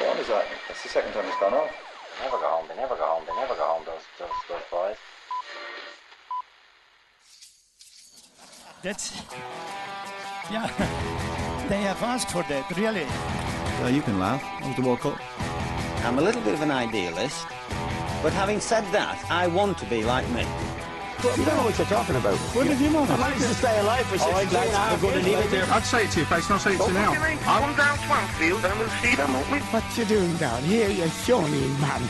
What is that? That's the second time it's gone off. They never go home. They never go home. They never go home. Those those those boys. That's yeah. They have asked for that, really. Well, you can laugh. What was the World Cup? I'm a little bit of an idealist, but having said that, I want to be like me. You don't know what you're talking about. What did you want? I managed to stay alive for 16 and a half We're going to years. need it there. I'd say it to your face, and I'll say it to you now. Come down Swansfield and we'll see them, won't we? What you doing down here, you shawny man?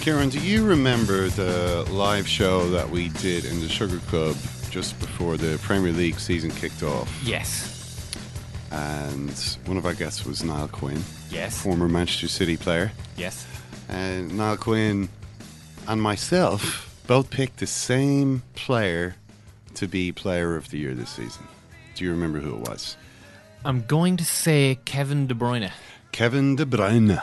Kieran, do you remember the live show that we did in the Sugar Club just before the Premier League season kicked off? Yes. And one of our guests was Niall Quinn, Yes. former Manchester City player. Yes. And Niall Quinn and myself both picked the same player to be Player of the Year this season. Do you remember who it was? I'm going to say Kevin De Bruyne. Kevin De Bruyne.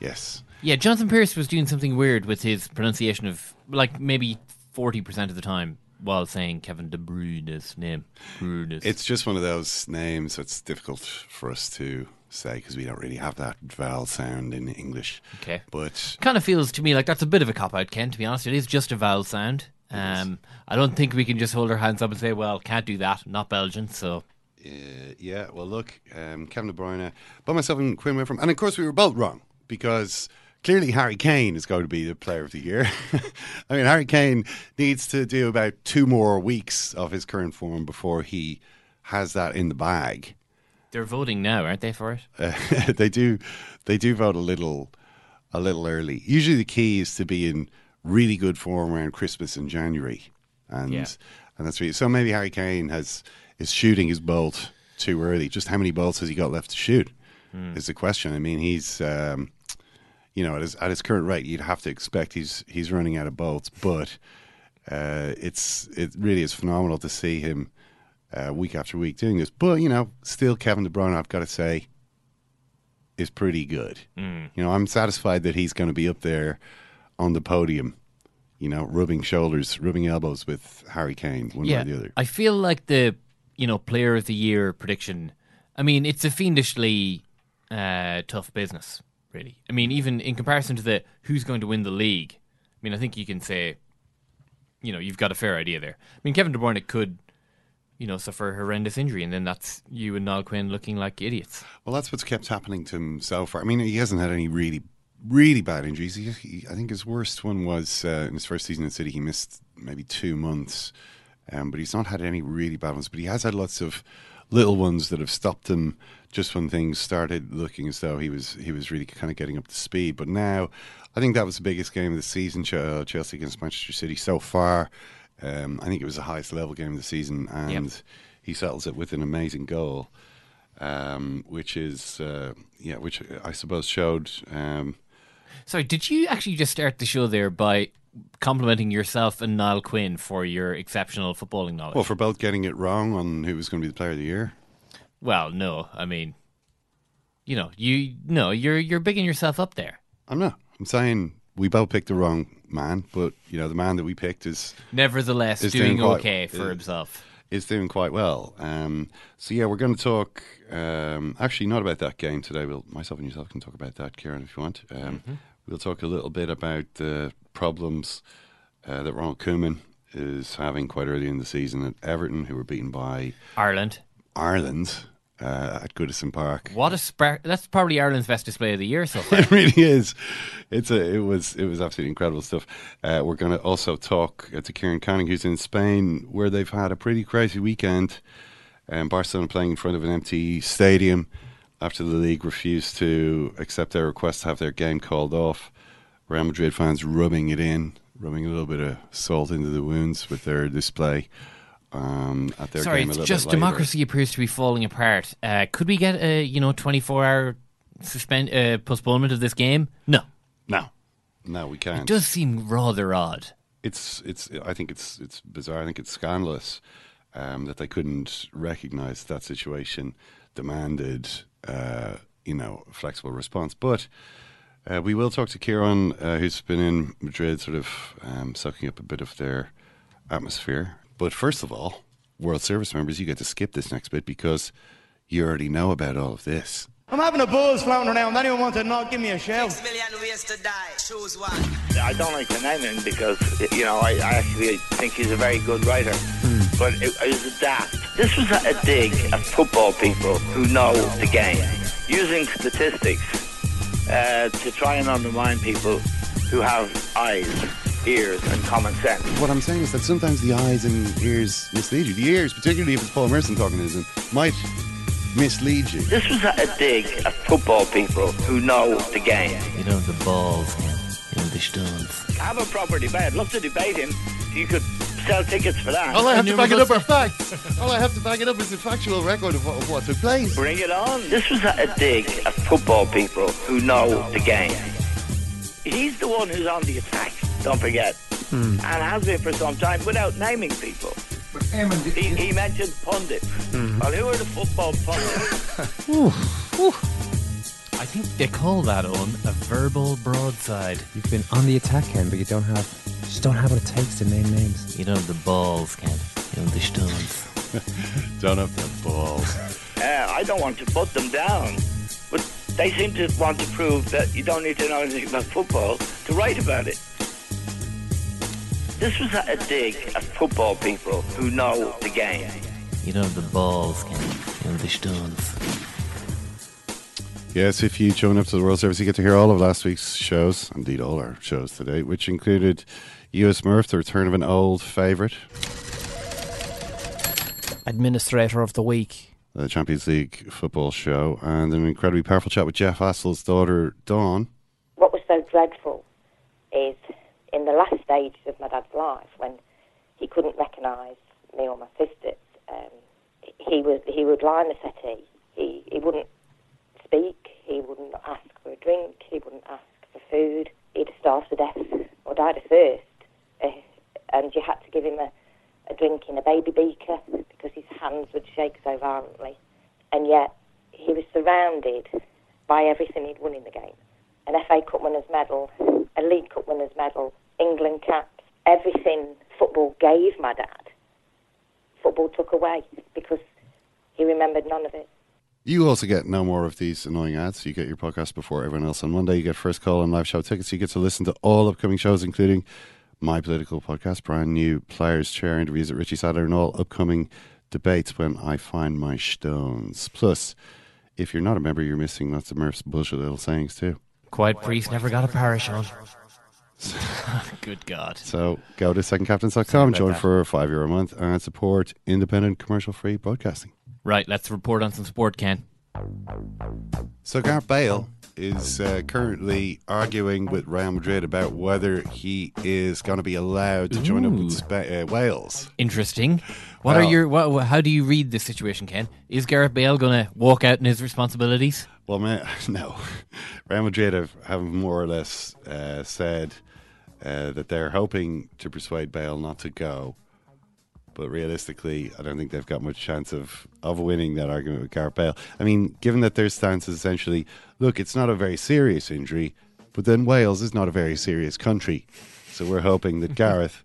Yes. Yeah, Jonathan Pearce was doing something weird with his pronunciation of, like, maybe 40% of the time while saying Kevin De Bruyne's name. Bruyne's. It's just one of those names that's difficult for us to say because we don't really have that vowel sound in English. Okay. But kind of feels to me like that's a bit of a cop out, Ken, to be honest. It is just a vowel sound. Um, I don't think we can just hold our hands up and say, well, can't do that, not Belgian, so. uh, yeah, well, look, um, Kevin De Bruyne, but myself and Quinn went from, and of course we were both wrong because clearly Harry Kane is going to be the player of the year. I mean, Harry Kane needs to do about two more weeks of his current form before he has that in the bag. They're voting now, aren't they, for it? Uh, they do, they do vote a little, a little early. Usually, the key is to be in really good form around Christmas and January, and Yeah. and that's really, so. Maybe Harry Kane has is shooting his bolt too early. Just how many bolts has he got left to shoot? Is the question. I mean, he's. Um, you know, at his, at his current rate, you'd have to expect he's he's running out of bolts. But uh, it's it really is phenomenal to see him uh, week after week doing this. But you know, still Kevin De Bruyne, I've got to say, is pretty good. Mm. You know, I'm satisfied that he's going to be up there on the podium. You know, rubbing shoulders, rubbing elbows with Harry Kane, one way or the other. I feel like the you know player of the year prediction. I mean, it's a fiendishly uh, tough business, really. I mean, even in comparison to the who's going to win the league. I mean, I think you can say, you know, you've got a fair idea there. I mean, Kevin De Bruyne could, you know, suffer a horrendous injury, and then that's you and Niall Quinn looking like idiots. Well, that's what's kept happening to him so far. I mean, he hasn't had any really, really bad injuries. He, he, I think his worst one was uh, in his first season in City. He missed maybe two months, um, but he's not had any really bad ones. But he has had lots of little ones that have stopped him just when things started looking as though he was he was really kind of getting up to speed. But now, I think that was the biggest game of the season. Uh, Chelsea against Manchester City so far. Um, I think it was the highest level game of the season, and he settles it with an amazing goal um, which is uh, yeah, which I suppose showed. Um, Sorry, did you actually just start the show there by complimenting yourself and Niall Quinn for your exceptional footballing knowledge? well, for both getting it wrong on who was going to be the player of the year. Well, no, I mean, you know, you no, you're you're bigging yourself up there. I'm not. I'm saying we both picked the wrong man, but you know the man that we picked is Nevertheless, is doing quite- okay for uh, himself. Is doing quite well. Um, so yeah, we're going to talk. Um, actually, not about that game today. We'll myself and yourself can talk about that, Kieran, if you want. Um, We'll talk a little bit about the problems uh, that Ronald Koeman is having quite early in the season at Everton, who were beaten by Ireland. Ireland uh, at Goodison Park. What a spark! That's probably Ireland's best display of the year so far. It really is. It's a. It was. It was absolutely incredible stuff. Uh, we're going to also talk uh, to Kieran Canning, who's in Spain, where they've had a pretty crazy weekend. Um, Barcelona playing in front of an empty stadium after the league refused to accept their request to have their game called off. Real Madrid fans rubbing it in, rubbing a little bit of salt into the wounds with their display. Um, at their Sorry, game it's just democracy appears to be falling apart. Uh, could we get a you know twenty four hour suspend uh, postponement of this game? No, No, no, we can't. it does seem rather odd. it's it's I think it's it's bizarre. I think it's scandalous um, that they couldn't recognise that situation demanded uh, you know flexible response. But uh, we will talk to Kieran, uh, who's been in Madrid, sort of um, soaking up a bit of their atmosphere. But first of all, World Service members, you get to skip this next bit because you already know about all of this. I'm having a buzz floating around. Anyone want to knock? Give me a shout. I don't like to name him because, you know, I, I actually think he's a very good writer. But it, it was daft. This was a, a dig at football people who know the game, using statistics uh, to try and undermine people who have eyes, ears, and common sense. What I'm saying is that sometimes the eyes and ears mislead you. The ears, particularly if it's Paul Merson talking to them, might mislead you. This was a, a dig at football people who know the game. You know the balls, you know the stones. Have a proper debate. I'd love to debate him. You could sell tickets for that. All I have to back it up are facts. All I have to back it up is a factual record of what, of what took place. Bring it on. This was a, a dig at football people who know the game. He's the one who's on the attack, don't forget. Hmm. And has been for some time without naming people. He, he mentioned pundits. Hmm. Well, who are the football pundits? I think they call that on a verbal broadside. You've been on the attack, Ken, but you don't have, just don't have what it takes to name names. You don't have the balls, Ken. You don't have the stones. Don't have the balls. Uh, I don't want to put them down, but they seem to want to prove that you don't need to know anything about football to write about it. This was a, a dig at football people who know the game. You don't have the balls, Ken. You know the stones. Yes, if you join up to the World Service, you get to hear all of last week's shows, indeed all our shows today, which included US Murph, the return of an old favourite, Administrator of the week. the Champions League football show, and an incredibly powerful chat with Jeff Astle's daughter, Dawn. What was so dreadful is in the last stages of my dad's life when he couldn't recognise me or my sisters. Um, he was he would lie on the settee. He he wouldn't speak. He wouldn't ask for a drink. He wouldn't ask for food. He'd starve to death or die of thirst. Uh, and you had to give him a, a drink in a baby beaker because his hands would shake so violently. And yet he was surrounded by everything he'd won in the game. An FA Cup winner's medal, a League Cup winner's medal, England caps, everything football gave my dad, football took away because he remembered none of it. You also get no more of these annoying ads. You get your podcast before everyone else on Monday. You get first call and live show tickets. You get to listen to all upcoming shows, including my political podcast, brand new players chair interviews at Richie Sadlier, and all upcoming debates when I find my stones. Plus, if you're not a member, you're missing lots of Murph's bullshit little sayings too. Quiet priest never got a parish on. Good God. So go to secondcaptains.com, about join that. for five euro a month, and support independent, commercial free broadcasting. Right, let's report on some sport, Ken. So Gareth Bale is uh, currently arguing with Real Madrid about whether he is going to be allowed to join up with Spa- uh, Wales. Interesting. What are your? What, how do you read this situation, Ken? Is Gareth Bale going to walk out in his responsibilities? Well, man, no. Real Madrid have, have more or less uh, said uh, that they're hoping to persuade Bale not to go. But realistically, I don't think they've got much chance of, of winning that argument with Gareth Bale. I mean, given that their stance is essentially, look, it's not a very serious injury, But then Wales is not a very serious country, so we're hoping that Gareth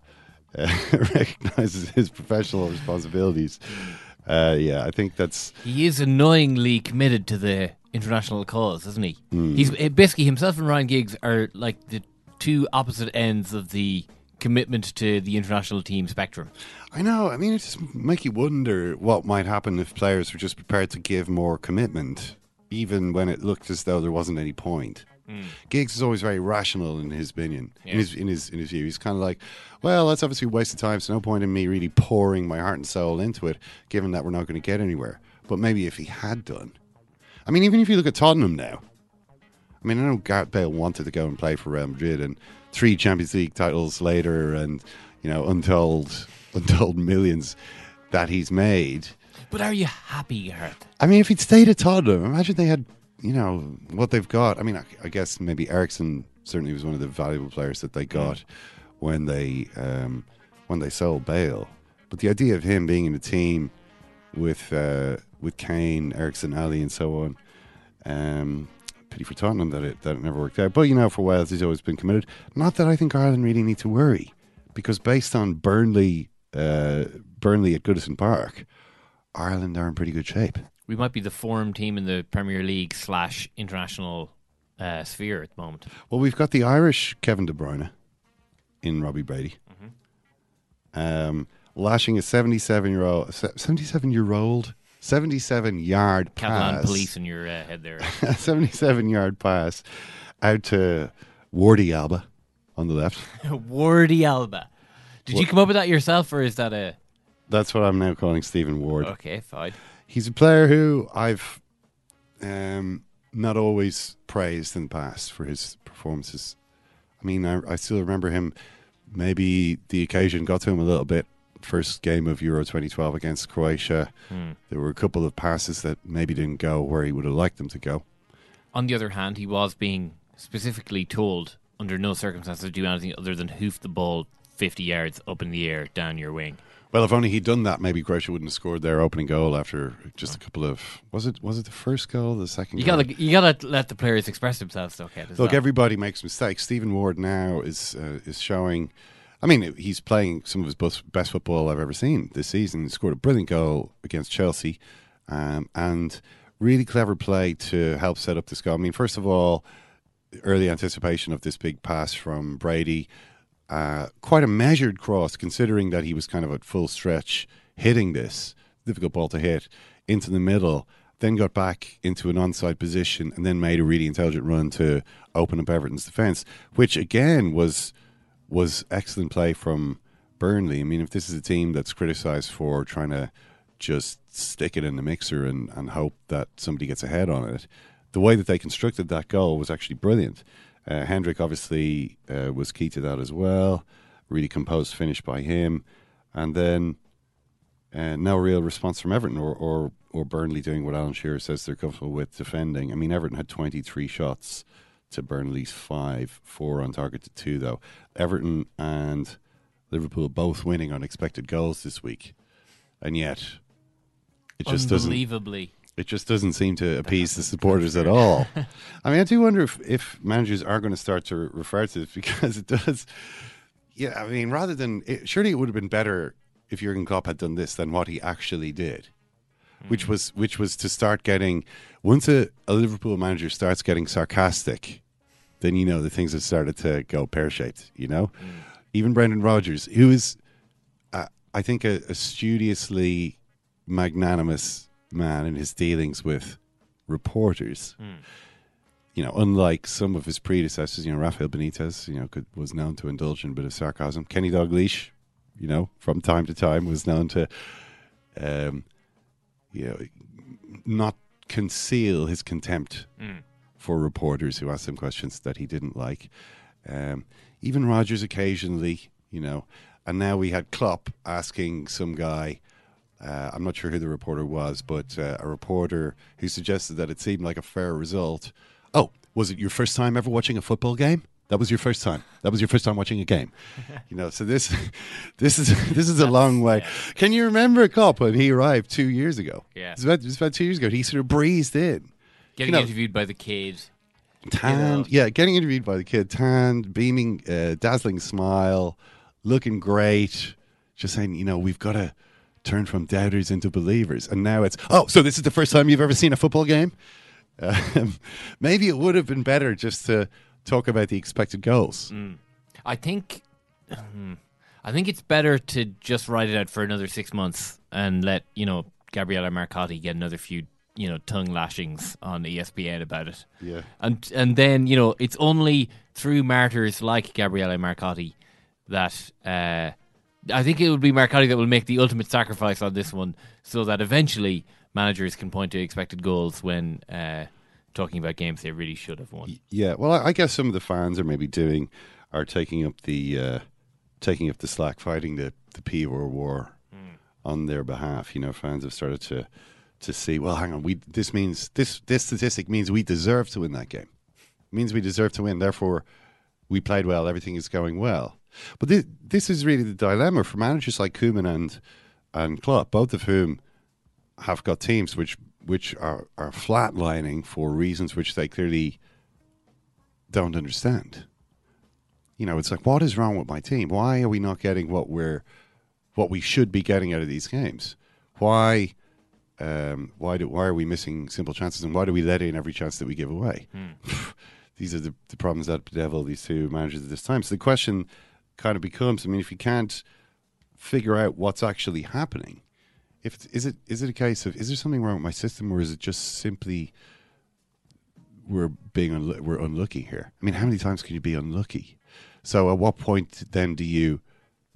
uh, recognises his professional responsibilities. Uh, yeah, I think that's He is annoyingly committed to the international cause, isn't he? Hmm. He's uh, basically himself and Ryan Giggs are like the two opposite ends of the commitment to the international team spectrum. I know. I mean, it just make you wonder what might happen if players were just prepared to give more commitment, even when it looked as though there wasn't any point. Mm. Giggs is always very rational in his opinion, Yeah. in his in his in his view. He's kind of like, well, that's obviously a waste of time. So no point in me really pouring my heart and soul into it, given that we're not going to get anywhere. But maybe if he had done, I mean, even if you look at Tottenham now, I mean, I know Gareth Bale wanted to go and play for Real Madrid, and three Champions League titles later, and you know, untold untold millions that he's made. But are you happy, Gareth? I mean, if he'd stayed at Tottenham, imagine they had, you know, what they've got. I mean, I, I guess maybe Eriksen certainly was one of the valuable players that they got when they um, when they sold Bale. But the idea of him being in a team with uh, with Kane, Eriksen, Alli, and so on, um, pity for Tottenham that it, that it never worked out. But, you know, for Wales, he's always been committed. Not that I think Ireland really need to worry, because based on Burnley, uh, Burnley at Goodison Park, Ireland are in pretty good shape. We might be the form team in the Premier League slash international uh, sphere at the moment. Well, we've got the Irish Kevin De Bruyne in Robbie Brady. Mm-hmm. Um, lashing a 77 year old 77 year old 77 yard pass. Catalan police in your uh, head there. 77 yard pass out to Wardy Alba on the left. Wardy Alba. Did you come up with that yourself, or is that a. That's what I'm now calling Stephen Ward. Okay, fine. He's a player who I've um, not always praised in the past for his performances. I mean, I, I still remember him. Maybe the occasion got to him a little bit First game of Euro 2012 against Croatia. Hmm. There were a couple of passes that maybe didn't go where he would have liked them to go. On the other hand, he was being specifically told under no circumstances to do anything other than hoof the ball 50 yards up in the air down your wing. Well, if only he'd done that, maybe Croatia wouldn't have scored their opening goal after just a couple of. Was it? Was it the first goal? The second? You goal? gotta you gotta let the players express themselves, as Look, well. everybody makes mistakes. Stephen Ward now is uh, is showing. I mean, he's playing some of his best, football I've ever seen this season. He scored a brilliant goal against Chelsea, um, and really clever play to help set up this goal. I mean, first of all, early anticipation of this big pass from Brady. Uh, quite a measured cross, considering that he was kind of at full stretch hitting this difficult ball to hit into the middle. Then got back into an onside position and then made a really intelligent run to open up Everton's defence, which again was was excellent play from Burnley. I mean, if this is a team that's criticised for trying to just stick it in the mixer and, and hope that somebody gets ahead on it, the way that they constructed that goal was actually brilliant. Uh, Hendrick obviously uh, was key to that as well. Really composed finish by him, and then uh, no real response from Everton or, or or Burnley doing what Alan Shearer says they're comfortable with defending. I mean, Everton had 23 shots to Burnley's five, four on target to two though. Everton and Liverpool both winning unexpected goals this week, and yet it just doesn't. Unbelievably. It just doesn't seem to appease the supporters at all. I mean, I do wonder if, if managers are going to start to refer to this because it does. Yeah, I mean, rather than it, surely it would have been better if Jurgen Klopp had done this than what he actually did, which hmm. was which was to start getting once a, a Liverpool manager starts getting sarcastic, then you know the things have started to go pear shaped. You know, even Brendan Rodgers, who is, uh, I think, a, a studiously magnanimous man in his dealings with reporters. You know, unlike some of his predecessors, you know, Rafael Benitez, you know, could, was known to indulge in a bit of sarcasm. Kenny Dalglish, you know, from time to time was known to, um, you know, not conceal his contempt Mm. For reporters who asked him questions that he didn't like. Um, even Rodgers occasionally, you know, and now we had Klopp asking some guy. Uh, I'm not sure who the reporter was, but uh, a reporter who suggested that it seemed like a fair result. Oh, was it your first time ever watching a football game? That was your first time. That was your first time watching a game. you know, so this, this is this is a long way. Can you remember Klopp when he arrived two years ago? Yeah. it was about, it was about two years ago. He sort of breezed in. Getting You know, interviewed by the kid. tanned. Yeah, getting interviewed by the kid, tanned, beaming, uh, dazzling smile, looking great, just saying, you know, we've got to turn from doubters into believers. And now it's, oh, so this is the first time you've ever seen a football game? Um, maybe it would have been better just to talk about the expected goals. Mm. I think, hmm, I think it's better to just write it out for another six months and let you know Gabriele Marcotti get another few you know tongue lashings on ESPN about it. Yeah. and and then you know it's only through martyrs like Gabriele Marcotti that uh, I think it would be Marcotti that will make the ultimate sacrifice on this one, so that eventually managers can point to expected goals when uh, talking about games they really should have won. Yeah, well, I, guess some of the fans are maybe doing are taking up the uh, taking up the slack, fighting the the P war war on their behalf. You know, fans have started to to see. Well, hang on, we this means this this statistic means we deserve to win that game. It means we deserve to win. Therefore, we played well. Everything is going well. But this, this is really the dilemma for managers like Koeman and and Klopp, both of whom have got teams which which are are flatlining for reasons which they clearly don't understand. You know, it's like, what is wrong with my team? Why are we not getting what we're what we should be getting out of these games? Why um, why do why are we missing simple chances and why do we let in every chance that we give away? these are the, the problems that bedevil these two managers at this time. So the question kind of becomes: I mean, if you can't figure out what's actually happening, if is it is it a case of is there something wrong with my system, or is it just simply we're being unlu- we're unlucky here? I mean, how many times can you be unlucky? So at what point then do you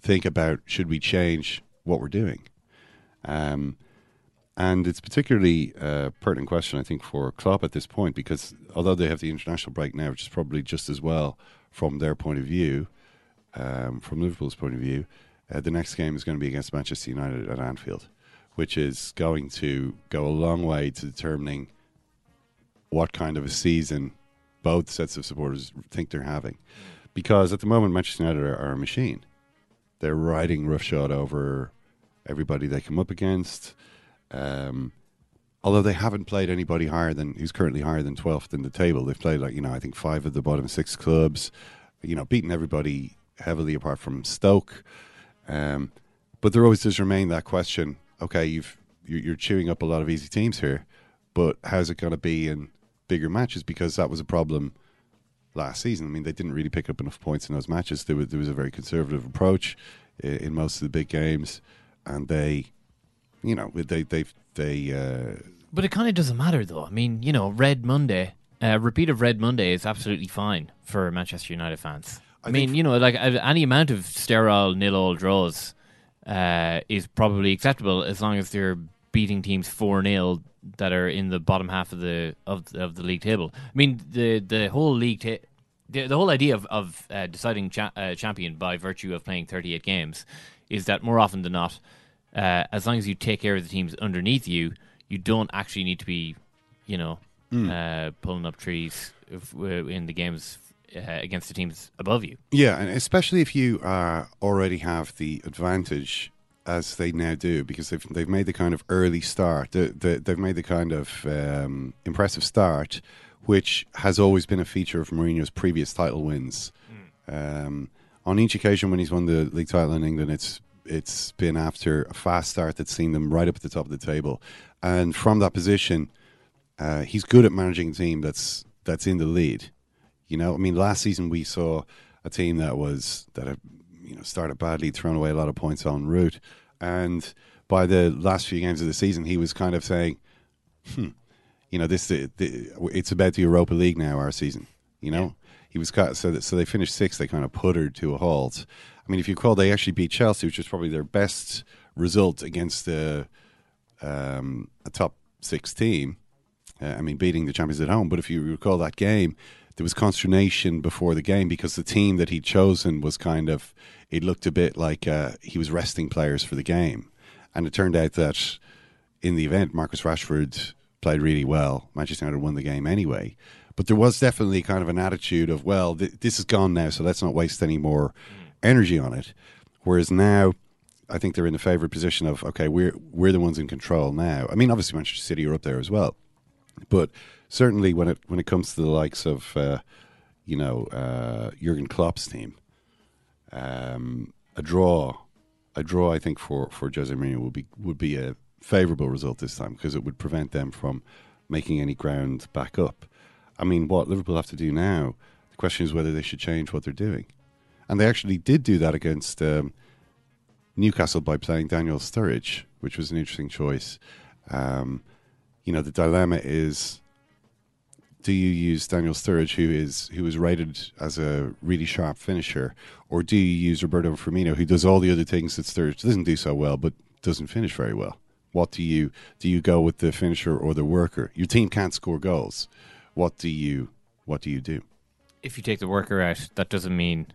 think about should we change what we're doing? Um, and it's particularly a pertinent question, I think, for Klopp at this point because although they have the international break now, which is probably just as well from their point of view, um, from Liverpool's point of view, uh, the next game is going to be against Manchester United at Anfield, which is going to go a long way to determining what kind of a season both sets of supporters think they're having. Because at the moment, Manchester United are a machine. They're riding roughshod over everybody they come up against. Um, although they haven't played anybody higher than who's currently higher than 12th in the table. They've played like you know I think five of the bottom six clubs. You know, beaten everybody heavily apart from Stoke. Um, but there always does remain that question. Okay, you've you're, chewing up a lot of easy teams here, but how's it going to be in bigger matches? Because that was a problem last season. I mean, they didn't really pick up enough points in those matches. There was, there was a very conservative approach in, in most of the big games, and they, you know, they they they. Uh, But it kind of doesn't matter, though. I mean, you know, Red Monday, a repeat of Red Monday is absolutely fine for Manchester United fans. I, mean, you know, like uh, any amount of sterile nil-all draws uh, is probably acceptable as long as they're beating teams four 0 that are in the bottom half of the of the, of the league table. I mean, the the whole league. Ta- the, the whole idea of, of uh, deciding cha- uh, champion by virtue of playing 38 games is that more often than not, uh, as long as you take care of the teams underneath you, you don't actually need to be, you know, Mm. uh, pulling up trees if, uh, in the games uh, against the teams above you. Yeah, and especially if you uh, already have the advantage, as they now do, because they've they've made the kind of early start. The, the, they've made the kind of um, impressive start, which has always been a feature of Mourinho's previous title wins. Um, on each occasion when he's won the league title in England, it's it's been after a fast start that's seen them right up at the top of the table, and from that position, uh, he's good at managing a team that's that's in the lead. You know, I mean, last season we saw a team that was that had you know started badly, thrown away a lot of points en route, and by the last few games of the season, he was kind of saying, "Hmm, you know, this the, the, it's about the Europa League now. Our season, you know." He was cut, so that, so they finished sixth. They kind of puttered to a halt. I mean, if you call, they actually beat Chelsea, which was probably their best result against a, um, a top six team. Uh, I mean, beating the champions at home. But if you recall that game, there was consternation before the game because the team that he'd chosen was kind of, it looked a bit like uh, he was resting players for the game. And it turned out that in the event, Marcus Rashford played really well. Manchester United won the game anyway. But there was definitely kind of an attitude of, well, th- this is gone now, so let's not waste any more energy on it. Whereas now, I think they're in the favoured position of, okay, we're we're the ones in control now. I mean, obviously Manchester City are up there as well, but certainly when it when it comes to the likes of uh, you know uh, Jurgen Klopp's team, um, a draw, a draw, I think for for Jose Mourinho would be would be a favourable result this time because it would prevent them from making any ground back up. I mean, what Liverpool have to do now? The question is whether they should change what they're doing, and they actually did do that against um, Newcastle by playing Daniel Sturridge, which was an interesting choice. Um, you know, the dilemma is do you use Daniel Sturridge, who is who is rated as a really sharp finisher, or do you use Roberto Firmino, who does all the other things that Sturridge doesn't do so well, but doesn't finish very well? What do you do? You go with the finisher or the worker? Your team can't score goals. What do you what do you do? If you take the worker out, that doesn't mean,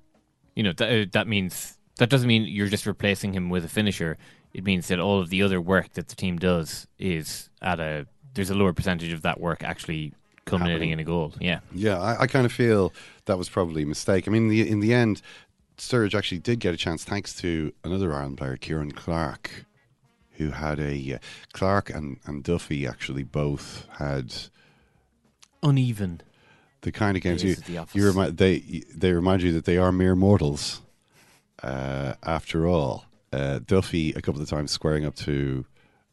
you know, that, uh, that means that doesn't mean you're just replacing him with a finisher. It means that all of the other work that the team does is at a there's a lower percentage of that work actually culminating Happening. in a goal. Yeah. Yeah, I, I kind of feel that was probably a mistake. I mean, the, in the end, Sturridge actually did get a chance thanks to another Ireland player, Ciaran Clark, who had a uh, Clark and, and Duffy actually both had Uneven. The kind of games you you remi- they they remind you that they are mere mortals. Uh, after all, uh, Duffy a couple of times squaring up to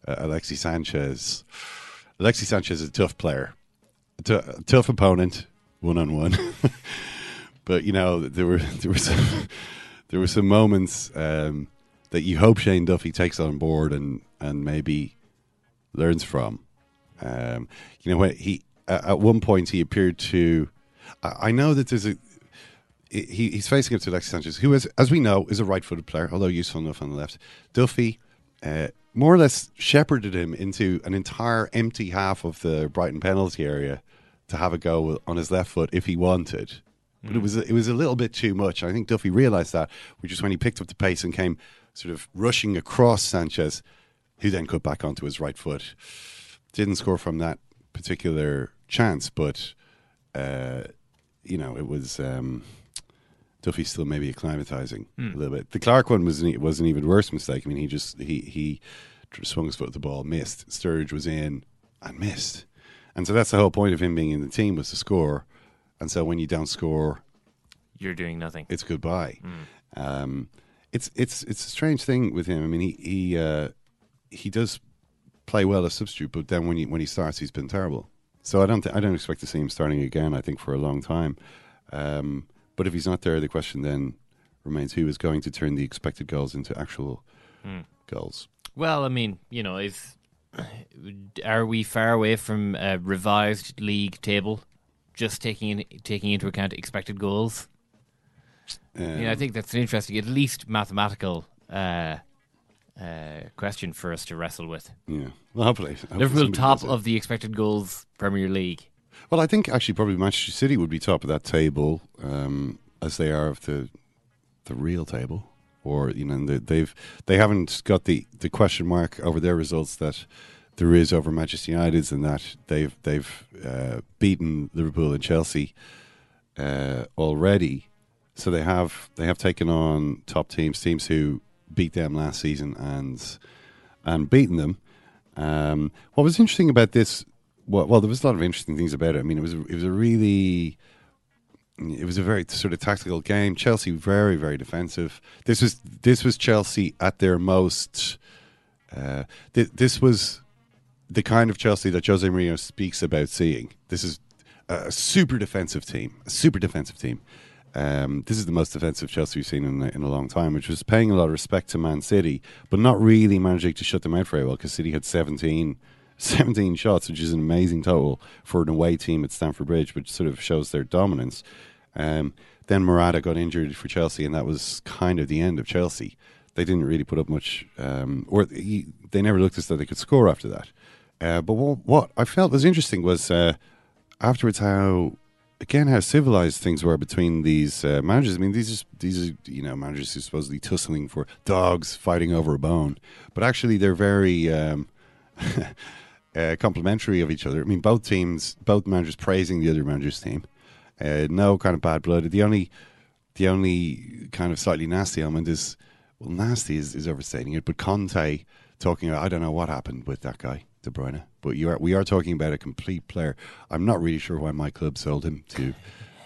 uh, Alexis Sanchez. Alexis Sanchez is a tough player, a t- a tough opponent, one on one. But you know there were there were some there were some moments um, that you hope Shane Duffy takes on board and and maybe learns from. Um, you know, when he at one point he appeared to. I I know that there's a. He, he's facing up to Alexis Sanchez, who is, as we know, is a right-footed player, although useful enough on the left. Duffy uh, more or less shepherded him into an entire empty half of the Brighton penalty area to have a go on his left foot if he wanted. But it was it was a little bit too much. I think Duffy realised that, which is when he picked up the pace and came sort of rushing across Sanchez, who then cut back onto his right foot. Didn't score from that particular chance, but uh, you know it was um, Duffy still maybe acclimatizing Hmm. a little bit. The Clark one was an, was an even worse mistake. I mean, he just he he swung his foot at the ball, missed. Sturridge was in and missed, and so that's the whole point of him being in the team was to score. And so when you don't score, You're doing nothing. it's goodbye. Um, it's it's it's a strange thing with him. I mean, he he uh, he does play well as substitute, but then when he when he starts, he's been terrible. So I don't th- I don't expect to see him starting again. I think for a long time. Um, but if he's not there, the question then remains: who is going to turn the expected goals into actual Hmm. goals? Well, I mean, you know, is are we far away from a revised league table? Just taking in, taking into account expected goals. yeah, I Um, think that's an interesting, at least mathematical uh, uh, question for us to wrestle with. Yeah, well, hopefully, hopefully Liverpool top of the expected goals Premier League. Well, I think actually probably Manchester City would be top of that table, um, as they are of the the real table, or you know they, they've they haven't got the, the question mark over their results that there is over Manchester United's, and that they've they've uh, beaten Liverpool and Chelsea uh, already, so they have they have taken on top teams, teams who beat them last season and and beaten them. Um, what was interesting about this? Well, well, there was a lot of interesting things about it. I mean, it was it was a really it was a very sort of tactical game. Chelsea very very defensive. This was this was Chelsea at their most. Uh, th- this was the kind of Chelsea that Jose Mourinho speaks about seeing. This is a super defensive team, a super defensive team. Um, this is the most defensive Chelsea we've seen in, a- in a long time, which was paying a lot of respect to Man City, but not really managing to shut them out very well because City had 17, 17 shots, which is an amazing total for an away team at Stamford Bridge, which sort of shows their dominance. Um, then Murata got injured for Chelsea, and that was kind of the end of Chelsea. They didn't really put up much, um, or he, they never looked as though they could score after that. Uh, but what, what I felt was interesting was uh, afterwards how again how civilized things were between these uh, managers. I mean, these are these are you know managers who supposedly tussling for dogs fighting over a bone, but actually they're very um, uh, complimentary of each other. I mean, both teams, both managers praising the other manager's team. Uh, no kind of bad blood. The only the only kind of slightly nasty element is well, nasty is, is overstating it, but Conte talking about I don't know what happened with that guy. De Bruyne, but you are we are talking about a complete player. I'm not really sure why my club sold him to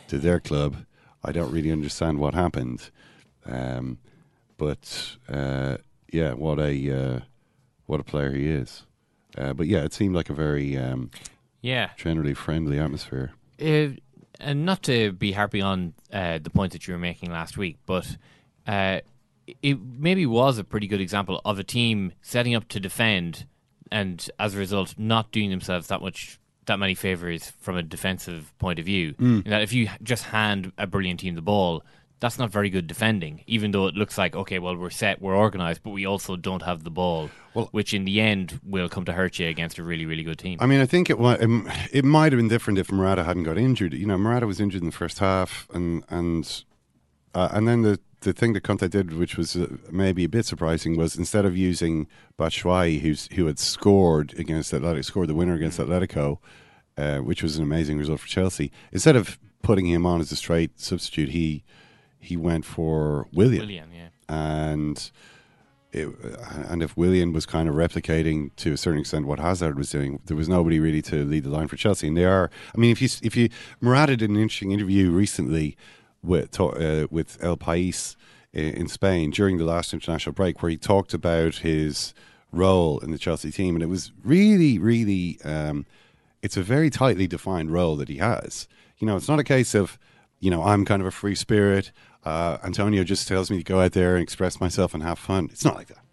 to their club. I don't really understand what happened, um, but uh, yeah, what a uh, what a player he is. Uh, but yeah, it seemed like a very um, Yeah. generally friendly atmosphere. And not to be harping on uh, the point that you were making last week, but uh, it maybe was a pretty good example of a team setting up to defend, and as a result, not doing themselves that much that many favors from a defensive point of view. Mm. That if you just hand a brilliant team the ball, that's not very good defending. Even though it looks like okay, well we're set, we're organised, but we also don't have the ball, which in the end will come to hurt you against a really really good team. I mean, I think it it might have been different if Murata hadn't got injured. You know, Murata was injured in the first half, and and uh, and then the the thing that Conte did, which was uh, maybe a bit surprising, was instead of using Batshuayi, who's who had scored against Atletico, scored the winner against Atletico, uh, which was an amazing result for Chelsea. Instead of putting him on as a straight substitute, he he went for Willian. Willian, yeah. and it, and if Willian was kind of replicating to a certain extent what Hazard was doing, there was nobody really to lead the line for Chelsea. And they are, I mean, if you if you Murata did an interesting interview recently with uh, with El País in, in Spain during the last international break, where he talked about his role in the Chelsea team, and it was really, really, um, it's a very tightly defined role that he has. You know, it's not a case of you know, I'm kind of a free spirit. Uh, Antonio just tells me to go out there and express myself and have fun. It's not like that.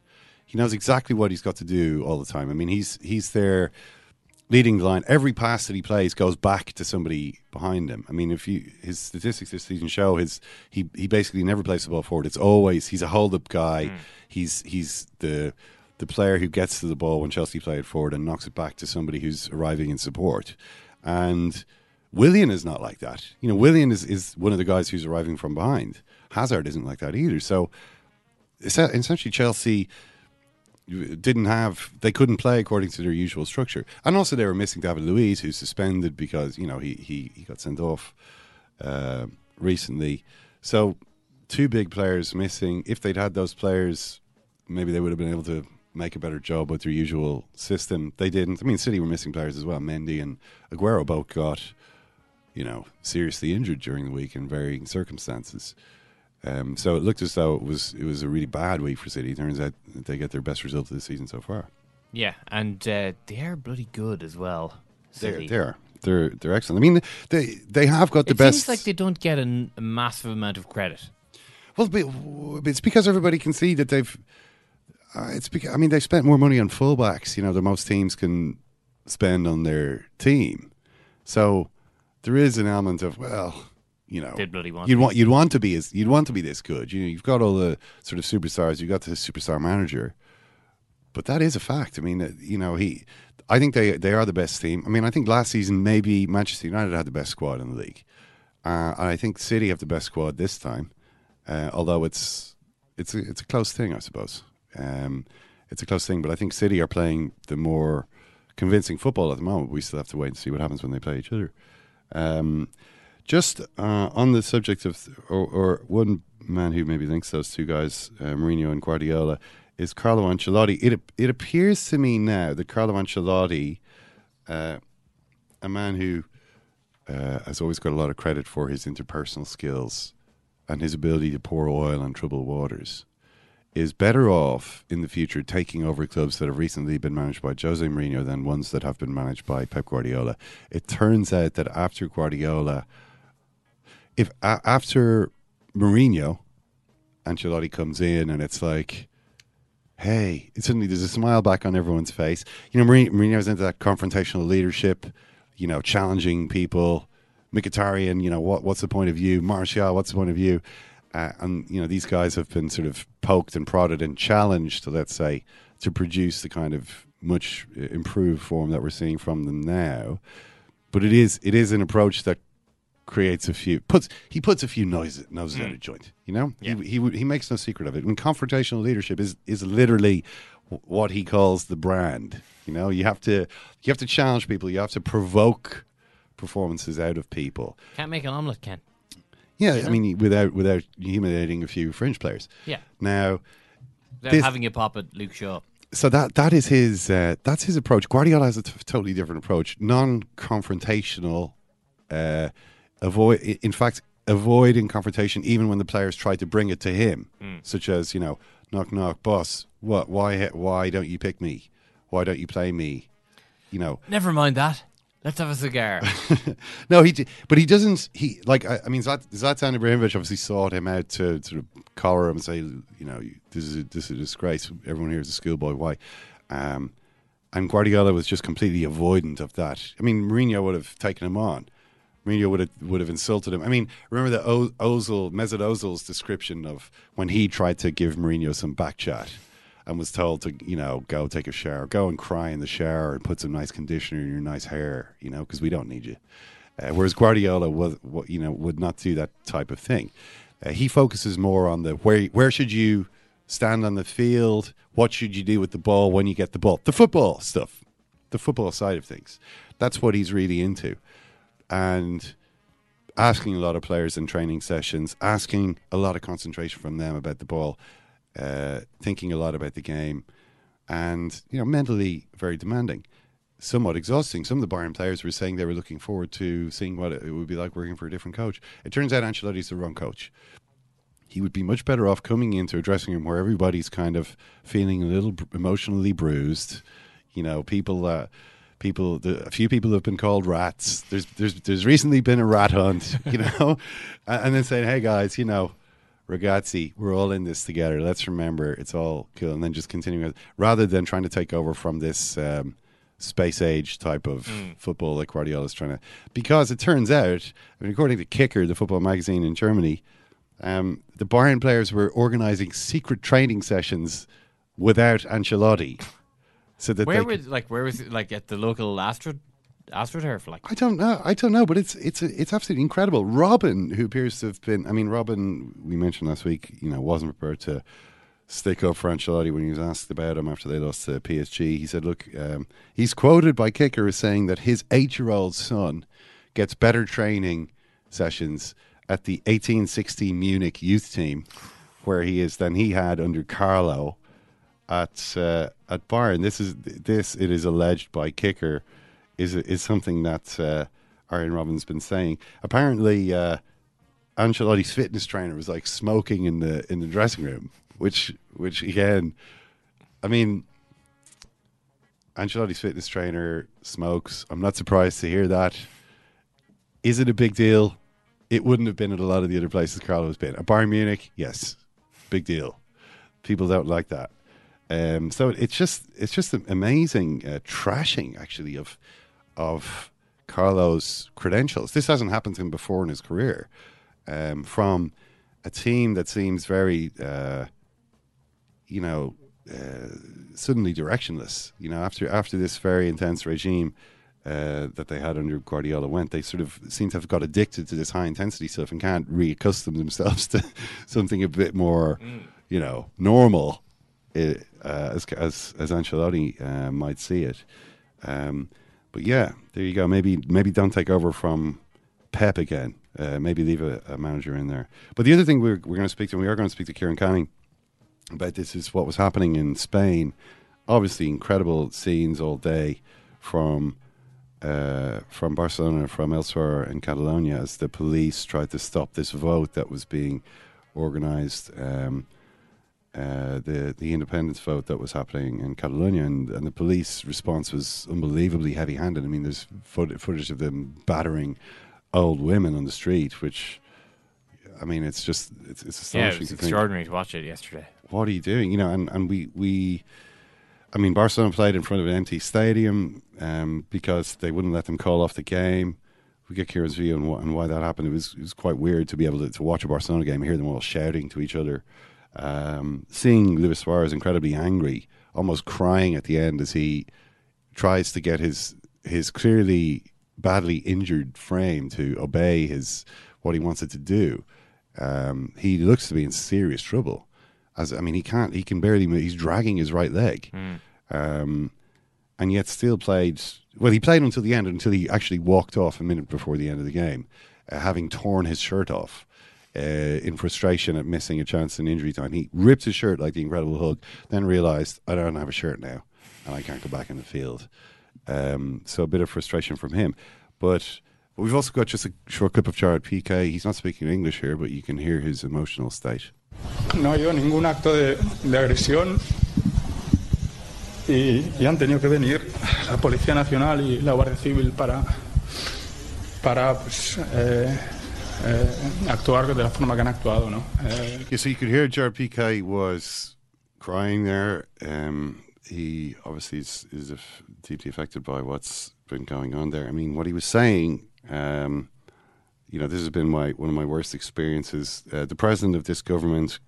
He knows exactly what he's got to do all the time. I mean, he's he's there leading the line. Every pass that he plays goes back to somebody behind him. I mean, if you his statistics this season show his he he basically never plays the ball forward. It's always he's a hold up guy. Mm. He's he's the the player who gets to the ball when Chelsea play it forward and knocks it back to somebody who's arriving in support. And Willian is not like that. You know, Willian is, is one of the guys who's arriving from behind. Hazard isn't like that either. So es- essentially, Chelsea didn't have they couldn't play according to their usual structure, and also they were missing David Luiz, who's suspended because you know he he, he got sent off uh, recently. So two big players missing. If they'd had those players, maybe they would have been able to make a better job with their usual system. They didn't. I mean, City were missing players as well. Mendy and Aguero both got you know, seriously injured during the week in varying circumstances. Um, so it looked as though it was it was a really bad week for City. Turns out they get their best result of the season so far. Yeah, and uh, they are bloody good as well. They're they're they're they're excellent. I mean, they they have got the best it best. seems like they don't get a massive amount of credit. Well, it's because everybody can see that they've. Uh, it's because I mean they spent more money on fullbacks, you know, than most teams can spend on their team. So there is an element of well, you know, They bloody want you'd want you'd want to be as you'd want to be this good. You know, you've got all the sort of superstars. You've got the superstar manager, but that is a fact. I mean, uh, you know, he. I think they they are the best team. I mean, I think last season maybe Manchester United had the best squad in the league, uh, and I think City have the best squad this time. Uh, although it's it's a, it's a close thing, I suppose. Um, it's a close thing, but I think City are playing the more convincing football at the moment. We still have to wait and see what happens when they play each other. Um, just uh, on the subject of, or, or one man who maybe links those two guys, uh, Mourinho and Guardiola, is Carlo Ancelotti. It it appears to me now that Carlo Ancelotti, uh, a man who uh, has always got a lot of credit for his interpersonal skills and his ability to pour oil on troubled waters, is better off in the future taking over clubs that have recently been managed by Jose Mourinho than ones that have been managed by Pep Guardiola. It turns out that after Guardiola, if a, after Mourinho, Ancelotti comes in and it's like, hey, suddenly there's a smile back on everyone's face. You know, Mourinho, Mourinho's into that confrontational leadership, you know, challenging people. Mkhitaryan, you know, what what's the point of view? Martial, what's the point of view? Uh, and you know, these guys have been sort of poked and prodded and challenged, let's say, to produce the kind of much improved form that we're seeing from them now. But it is it is an approach that creates a few puts he puts a few noses noses out of joint. You know, Yeah. he, he he makes no secret of it. And confrontational leadership is is literally what he calls the brand. You know, you have to you have to challenge people. You have to provoke performances out of people. Can't make an omelette, Ken. Yeah, You I mean, without without humiliating a few fringe players. Yeah. Now, Without this- having a pop at Luke Shaw. so that that is his uh, that's his approach. Guardiola has a t- totally different approach, non-confrontational. Uh, avoid, in fact, avoiding confrontation even when the players try to bring it to him, Mm. such as you know, knock knock, boss, what? Why why don't you pick me? Why don't you play me? You know, Never mind that. Let's have a cigar. no, he, d- but he doesn't. He like I, I mean, Zlat, Zlatan Ibrahimovic obviously sought him out to sort of collar him and say, you know, this is a, this is a disgrace. Everyone here is a schoolboy. Why? Um, and Guardiola was just completely avoidant of that. I mean, Mourinho would have taken him on. Mourinho would have would have insulted him. I mean, remember the o- Ozil Mesut Ozil's description of when he tried to give Mourinho some back chat and was told to you know go take a shower, go and cry in the shower and put some nice conditioner in your nice hair, you know, because we don't need you. Uh, whereas Guardiola was, wa- you know, would not do that type of thing. Uh, he focuses more on the where where should you stand on the field, what should you do with the ball when you get the ball, the football stuff, the football side of things. That's what he's really into, and asking a lot of players in training sessions, asking a lot of concentration from them about the ball, uh, thinking a lot about the game, and you know, mentally very demanding somewhat exhausting. Some of the Bayern players were saying they were looking forward to seeing what it would be like working for a different coach. It turns out Ancelotti's the wrong coach. He would be much better off coming into a dressing room where everybody's kind of feeling a little emotionally bruised. You know, people, uh, people, the, a few people have been called rats. There's, there's, there's recently been a rat hunt. You know, and then saying, "Hey guys, you know." Ragazzi, we're all in this together. Let's remember it's all cool, and then just continuing rather than trying to take over from this um, space age type of football like Guardiola's trying to. Because it turns out, I mean, according to Kicker, the football magazine in Germany, um, the Bayern players were organizing secret training sessions without Ancelotti, so that where was like where was it like at the local Astro AstroTurf? Like I don't know. I don't know, but it's it's it's absolutely incredible. Robben, who appears to have been, I mean, Robben, we mentioned last week, you know, wasn't prepared to stick up for Ancelotti when he was asked about him after they lost to PSG. He said, "Look, um, he's quoted by Kicker as saying that his eight-year-old son gets better training sessions at the 1860 Munich youth team, where he is than he had under Carlo." At uh, at Bayern, this is this. It is alleged by Kicker is is something that uh, Arjen Robben's been saying. Apparently, uh, Ancelotti's fitness trainer was like smoking in the in the dressing room, which which again, I mean, Ancelotti's fitness trainer smokes. I'm not surprised to hear that. Is it a big deal? It wouldn't have been at a lot of the other places Carlo's been. At Bayern Munich, yes, big deal. People don't like that. Um, so it's just it's just an amazing uh, trashing actually of of Carlo's credentials. This hasn't happened to him before in his career. Um, from a team that seems very, uh, you know, uh, suddenly directionless. You know, after after this very intense regime uh, that they had under Guardiola went, they sort of seem to have got addicted to this high intensity stuff and can't reaccustom themselves to something a bit more, you know, normal. Uh, as as as Ancelotti uh, might see it. Um, but yeah, there you go. Maybe maybe don't take over from Pep again. Uh, maybe leave a, a, manager in there. But the other thing we're we're going to speak to, we are going to speak to Kieran Canning about this is what was happening in Spain. Obviously, incredible scenes all day from. Uh, from Barcelona, from elsewhere in Catalonia, as the police tried to stop this vote that was being organised, um, uh, the the independence vote that was happening in Catalonia, and, and the police response was unbelievably heavy handed. I mean, there's footage of them battering old women on the street, which, I mean, it's just it's, it's yeah, astonishing. it was to think, extraordinary to watch it yesterday. What are you doing? You know, and, and we we. I mean, Barcelona played in front of an empty stadium um, because they wouldn't let them call off the game. We get Kieran's view on, wh- on why that happened. It was it was quite weird to be able to, to watch a Barcelona game and hear them all shouting to each other. Um, seeing Luis Suarez incredibly angry, almost crying at the end as he tries to get his his clearly badly injured frame to obey his what he wants it to do. Um, he looks to be in serious trouble. As I mean, he can't. He can barely. move. He's dragging his right leg, Mm. um, and yet still played. Well, he played until the end, until he actually walked off a minute before the end of the game, uh, having torn his shirt off uh, in frustration at missing a chance in injury time. He ripped his shirt like the Incredible Hulk, then realised, I don't have a shirt now and I can't go back in the field. Um, so a bit of frustration from him. But we've also got just a short clip of Gerard Piqué. He's not speaking English here, but you can hear his emotional state. No habido ningún acto de, de agresión y, y, han tenido que venir la Policía Nacional y la Guardia Civil para, para pues, eh, actuar de la forma que han actuado. ¿no? Eh, yeah, so you could hear Gerard Piqué was crying there. Um, he obviously is, is deeply affected by what's been going on there. I mean, what he was saying, um, you know, this has been my one of my worst experiences. Uh, the president of this government,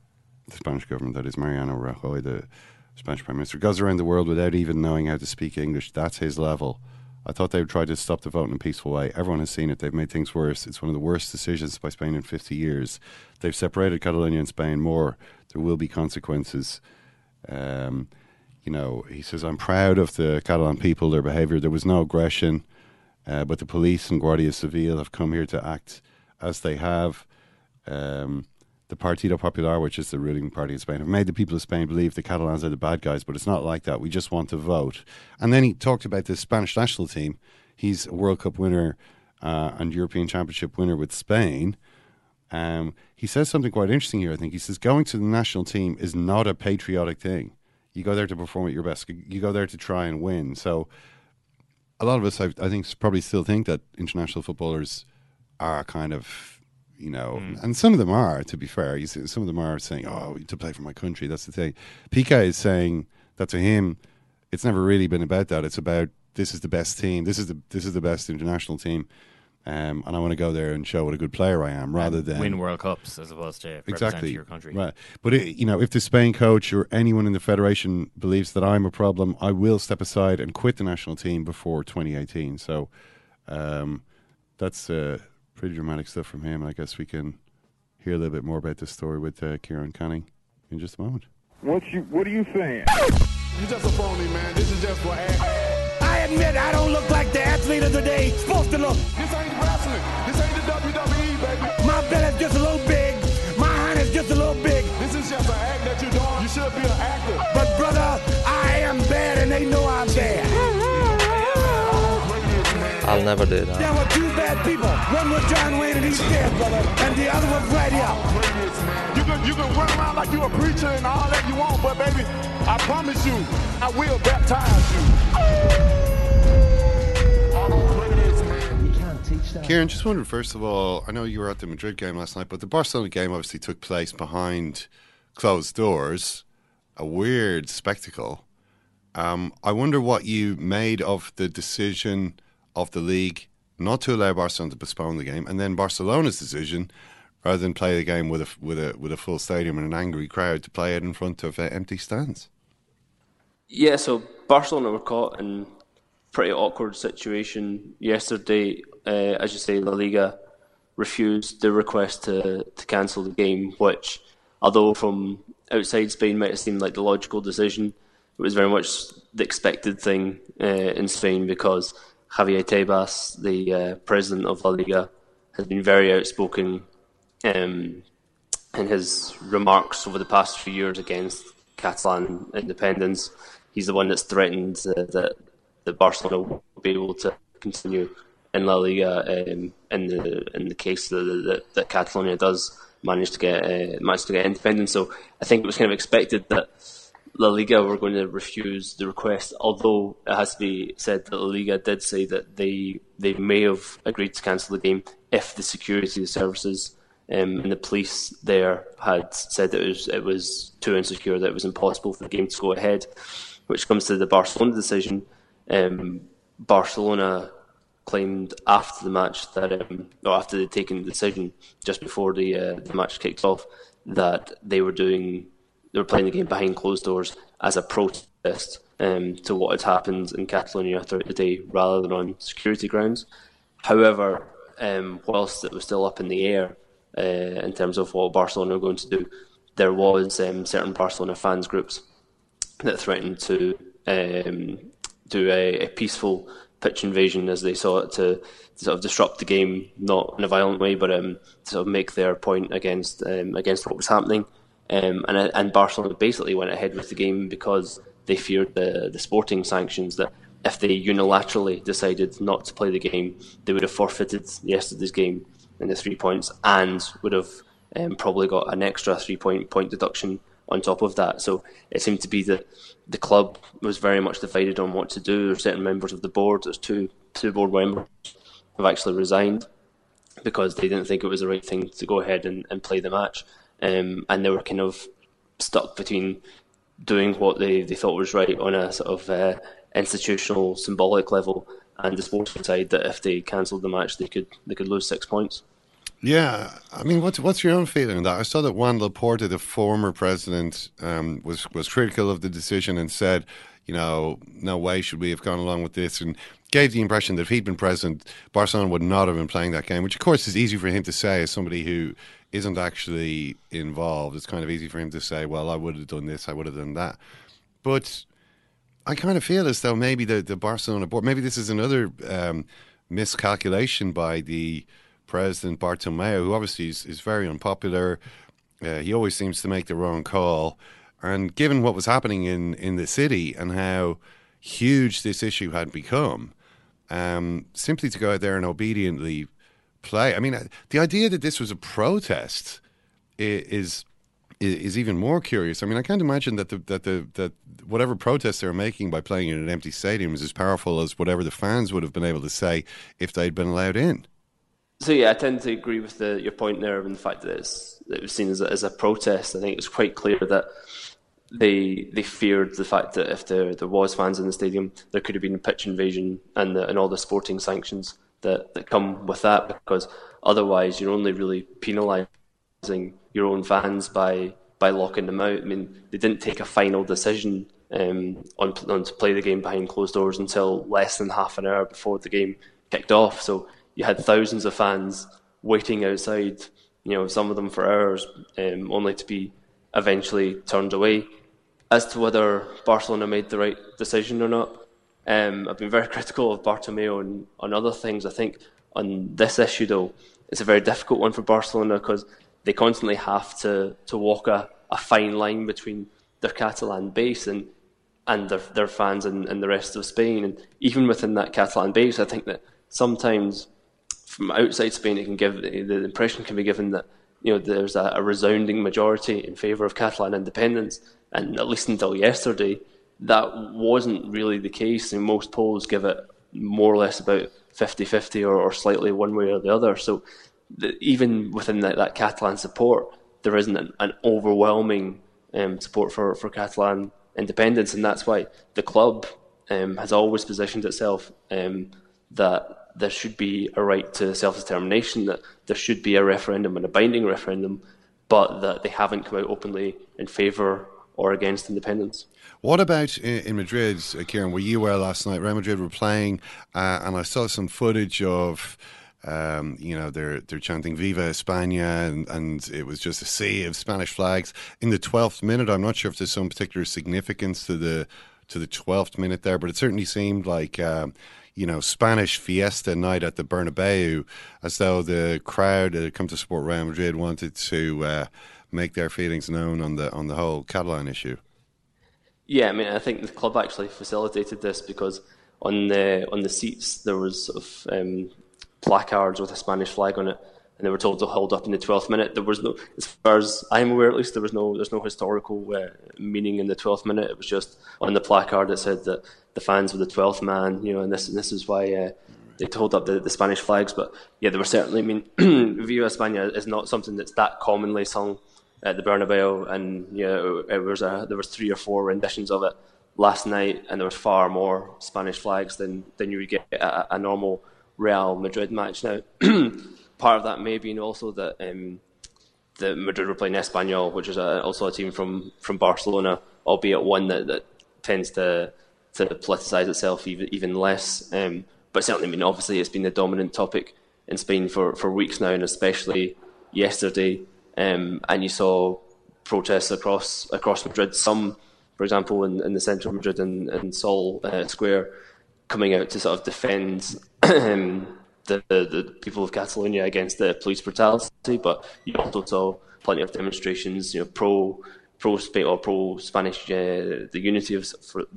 the Spanish government, that is Mariano Rajoy, the Spanish prime minister, goes around the world without even knowing how to speak English. That's his level. I thought they would try to stop the vote in a peaceful way. Everyone has seen it. They've made things worse. It's one of the worst decisions by Spain in 50 years. They've separated Catalonia and Spain more. There will be consequences. Um, you know, he says, I'm proud of the Catalan people, their behaviour. There was no aggression, uh, but the police and Guardia Civil have come here to act as they have. Um, the Partido Popular, which is the ruling party in Spain, have made the people of Spain believe the Catalans are the bad guys, but it's not like that. We just want to vote. And then he talked about the Spanish national team. He's a World Cup winner uh, and European Championship winner with Spain. Um, he says something quite interesting here, I think. He says, going to the national team is not a patriotic thing. You go there to perform at your best. You go there to try and win. So, a lot of us, I, I think, probably still think that international footballers are kind of, you know, mm. and some of them are. To be fair, you see, some of them are saying, "Oh, to play for my country." That's the thing. Piqué is saying that to him, it's never really been about that. It's about this is the best team. This is the this is the best international team. Um, and I want to go there and show what a good player I am, rather and than win World Cups as opposed to exactly your country. Right, but it, you know, if the Spain coach or anyone in the federation believes that I'm a problem, I will step aside and quit the national team before 2018. So um, that's uh, pretty dramatic stuff from him. I guess we can hear a little bit more about this story with uh, Kieran Canning in just a moment. What you What are you saying? You just a phony, man. This is just for. Act i admit I don't look like the athlete of the day supposed to look. This ain't wrestling. This ain't the WWE, baby. My belly's just a little big. My hand is just a little big. This is just an act that you're doing. You should be an actor. But brother, I am bad and they know I'm bad. I'll never do that. There were two bad people. One was John Wayne and he's dead, brother. And the other was right here. You can, you can run around like you a preacher and all that you want, but baby, I promise you, I will baptize you. Kieran, just wondered first of all, I know you were at the Madrid game last night, but the Barcelona game obviously took place behind closed doors, a weird spectacle. Um, I wonder what you made of the decision of the league not to allow Barcelona to postpone the game, and then Barcelona's decision, rather than play the game with a with a with a full stadium and an angry crowd, to play it in front of uh, empty stands. Yeah, so Barcelona were caught in pretty awkward situation yesterday. Uh, as you say, La Liga refused the request to, to cancel the game, which, although from outside Spain might have seemed like the logical decision, it was very much the expected thing uh, in Spain because Javier Tebas, the uh, president of La Liga, has been very outspoken um, in his remarks over the past few years against Catalan independence. He's the one that's threatened uh, that that Barcelona will be able to continue in La Liga um, in the in the case that, that, Catalonia does manage to get uh, manage to get independence. So I think it was kind of expected that La Liga were going to refuse the request. Although it has to be said that La Liga did say that they they may have agreed to cancel the game if the security services um, and the police there had said that it was it was too insecure that it was impossible for the game to go ahead. Which comes to the Barcelona decision um, Barcelona claimed after the match that, um, or after they'd taken the decision just before the uh, the match kicked off, that they were doing they were playing the game behind closed doors as a protest um, to what had happened in Catalonia throughout the day, rather than on security grounds. However, um, whilst it was still up in the air uh, in terms of what Barcelona were going to do, there was um, certain Barcelona fans groups that threatened to um, do a, a peaceful pitch invasion as they saw it to, to, sort of disrupt the game, not in a violent way, but um, to sort of make their point against um, against what was happening. Um, and and Barcelona basically went ahead with the game because they feared the the sporting sanctions that if they unilaterally decided not to play the game, they would have forfeited yesterday's game and the three points and would have um, probably got an extra three point point deduction on top of that. So it seemed to be that the club was very much divided on what to do. There are certain members of the board, there's two two board members have actually resigned because they didn't think it was the right thing to go ahead and, and play the match. Um, and they were kind of stuck between doing what they, they thought was right on a sort of uh, institutional, symbolic level, and the sporting side that if they cancelled the match, they could they could lose six points. Yeah, I mean, what's what's your own feeling on that? I saw that Joan Laporta, the former president, um, was was critical of the decision and said, you know, no way should we have gone along with this, and gave the impression that if he'd been president, Barcelona would not have been playing that game. Which, of course, is easy for him to say as somebody who isn't actually involved. It's kind of easy for him to say, well, I would have done this, I would have done that, but I kind of feel as though maybe the the Barcelona board, maybe this is another um, miscalculation by the President Bartomeu, who obviously is, is very unpopular. Uh, he always seems to make the wrong call. And given what was happening in, in the city and how huge this issue had become, um, simply to go out there and obediently play. I mean, uh, the idea that this was a protest is is even more curious. I mean, I can't imagine that the, that the that whatever protest they're making by playing in an empty stadium is as powerful as whatever the fans would have been able to say if they'd been allowed in. So yeah, I tend to agree with the, your point there, and the fact that, that it was seen as a, as a protest. I think it's quite clear that they they feared the fact that if there there was fans in the stadium, there could have been a pitch invasion and the, and all the sporting sanctions that, that come with that. Because otherwise, you're only really penalising your own fans by by locking them out. I mean, they didn't take a final decision um, on on to play the game behind closed doors until less than half an hour before the game kicked off. So you had thousands of fans waiting outside, you know, some of them for hours, um, only to be eventually turned away. As to whether Barcelona made the right decision or not, um, I've been very critical of Bartomeu on, on other things. I think on this issue, though, it's a very difficult one for Barcelona because they constantly have to, to walk a, a fine line between their Catalan base and and their, their fans in, in the rest of Spain. And even within that Catalan base, I think that sometimes from outside Spain, it can give the impression can be given that you know there's a, a resounding majority in favour of Catalan independence, and at least until yesterday, that wasn't really the case. And most polls give it more or less about 50-50 or, or slightly one way or the other. So the, even within that, that, Catalan support, there isn't an, an overwhelming um, support for, for Catalan independence, and that's why the club um, has always positioned itself um, that there should be a right to self determination, that there should be a referendum and a binding referendum, but that they haven't come out openly in favour or against independence. What about in, Madrid, uh, Kieran? Were you were last night? Real Madrid were playing, uh, and I saw some footage of. Um, you know they're they're chanting "Viva España" and, and it was just a sea of Spanish flags in the twelfth minute. I'm not sure if there's some particular significance to the to the twelfth minute there, but it certainly seemed like um, you know, Spanish fiesta night at the Bernabeu, as though the crowd that had come to support Real Madrid wanted to uh, make their feelings known on the on the whole Catalan issue. Yeah, I mean, I think the club actually facilitated this because on the on the seats there was sort of um, placards with a Spanish flag on it, and they were told to hold up in the twelfth minute. There was no, as far as I'm aware, at least there was no there's no historical uh, meaning in the twelfth minute. It was just on the placard that said that the fans were the twelfth man, you know, and this and this is why uh, they hold up the, the Spanish flags. But yeah, there were certainly. I mean, Viva España is not something that's that commonly sung at the Bernabeu, and you know, it was a, there was three or four renditions of it last night, and there was far more Spanish flags than than you would get at a, normal Real Madrid match. Now, part of that may be also that. Um, the Madrid were playing Espanyol, which is a, also a team from, from Barcelona, albeit one that, that tends to to politicise itself even even less. Um, but certainly, I mean, obviously, it's been the dominant topic in Spain for, for weeks now, and especially yesterday. Um, and you saw protests across across Madrid. Some, for example, in, in the centre of Madrid and in, Sol uh, Square, coming out to sort of defend um, the, the, the people of Catalonia against the police brutality, but you also saw plenty of demonstrations, you know, pro pro Spain or pro Spanish, uh, the unity of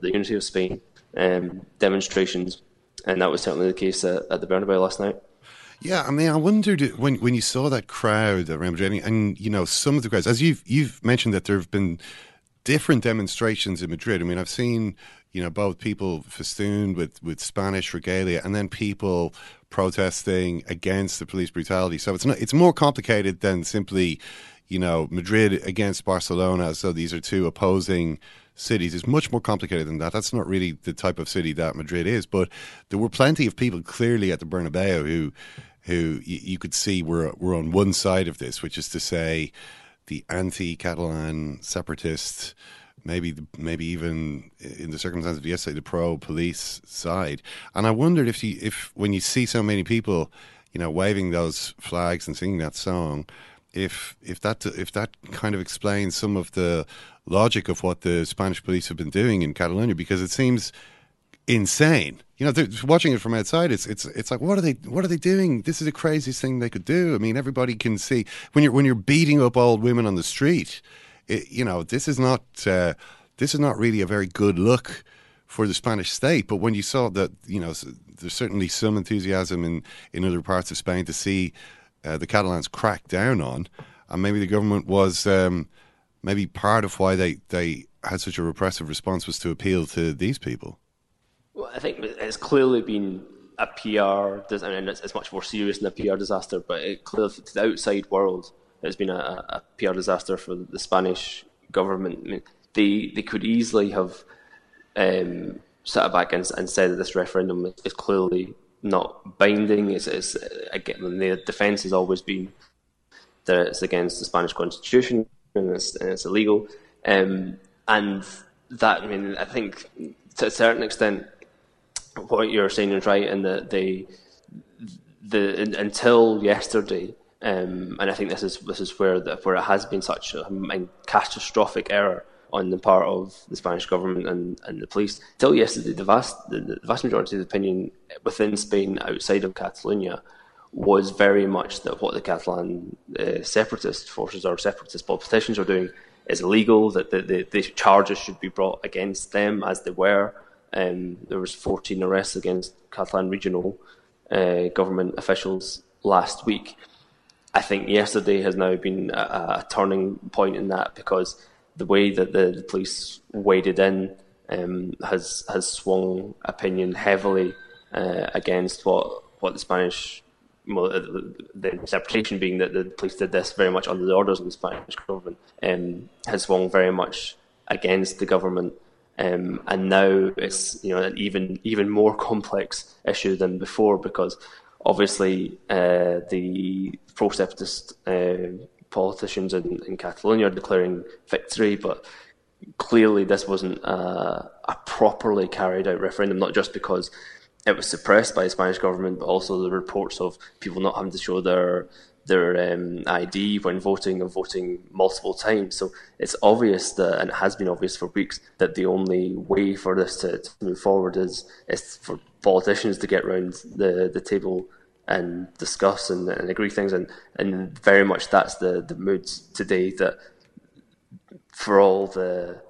the unity of Spain um, demonstrations, and that was certainly the case at, at the Bernabeu last night. Yeah, I mean, I wondered when when you saw that crowd around Madrid, and you know some of the crowds, as you've you've mentioned that there have been different demonstrations in Madrid. I mean, I've seen you know both people festooned with with Spanish regalia, and then people protesting against the police brutality. So it's not it's more complicated than simply you know Madrid against Barcelona. So these are two opposing cities is much more complicated than that. That's not really the type of city that Madrid is. But there were plenty of people clearly at the Bernabeu who who you, you could see were were on one side of this, which is to say the anti-Catalan separatists maybe maybe even in the circumstances of yesterday, the pro police side. And I wondered if you if when you see so many people, you know, waving those flags and singing that song, if if that if that kind of explains some of the logic of what the Spanish police have been doing in Catalonia, because it seems insane. You know, watching it from outside, it's it's it's like what are they what are they doing? This is the craziest thing they could do. I mean, everybody can see when you're when you're beating up old women on the street. It, you know, this is not uh, this is not really a very good look for the Spanish state. But when you saw that, you know, there's certainly some enthusiasm in in other parts of Spain to see uh, the Catalans crack down on, and maybe the government was um, maybe part of why they they had such a repressive response was to appeal to these people. Well, I think it's clearly been a PR. I mean, it's, it's much more serious than a PR disaster, but it clearly to the outside world, it's been a, a PR disaster for the Spanish government. I mean, they they could easily have um, sat back and, and said that this referendum is, is clearly not binding. It's, it's again the defence has always been that it's against the Spanish constitution and it's, and it's illegal. Um, and that I mean I think to a certain extent what you're saying is right in that they the until yesterday. Um, and I think this is this is where the, where it has been such a, a catastrophic error on the part of the Spanish government and, and the police. Till yesterday, the vast the, the vast majority of the opinion within Spain, outside of Catalonia, was very much that what the Catalan uh, separatist forces or separatist politicians are doing is illegal. That the, the, the, charges should be brought against them as they were. Um, there was 14 arrests against Catalan regional uh, government officials last week. I think yesterday has now been a, a turning point in that because the way that the, the police waded in um, has has swung opinion heavily uh, against what what the Spanish well, uh, the interpretation being that the police did this very much under the orders of the Spanish government um, has swung very much against the government. Um, and now it's you know an even even more complex issue than before because obviously uh, the pro-separatist uh, politicians in, in Catalonia are declaring victory, but clearly this wasn't a, a properly carried out referendum, not just because it was suppressed by the Spanish government, but also the reports of people not having to show their their um, ID when voting and voting multiple times. So it's obvious that, and it has been obvious for weeks, that the only way for this to, to move forward is is for politicians to get round the, the table and discuss and, and agree things. And, and very much that's the, the mood today that for all the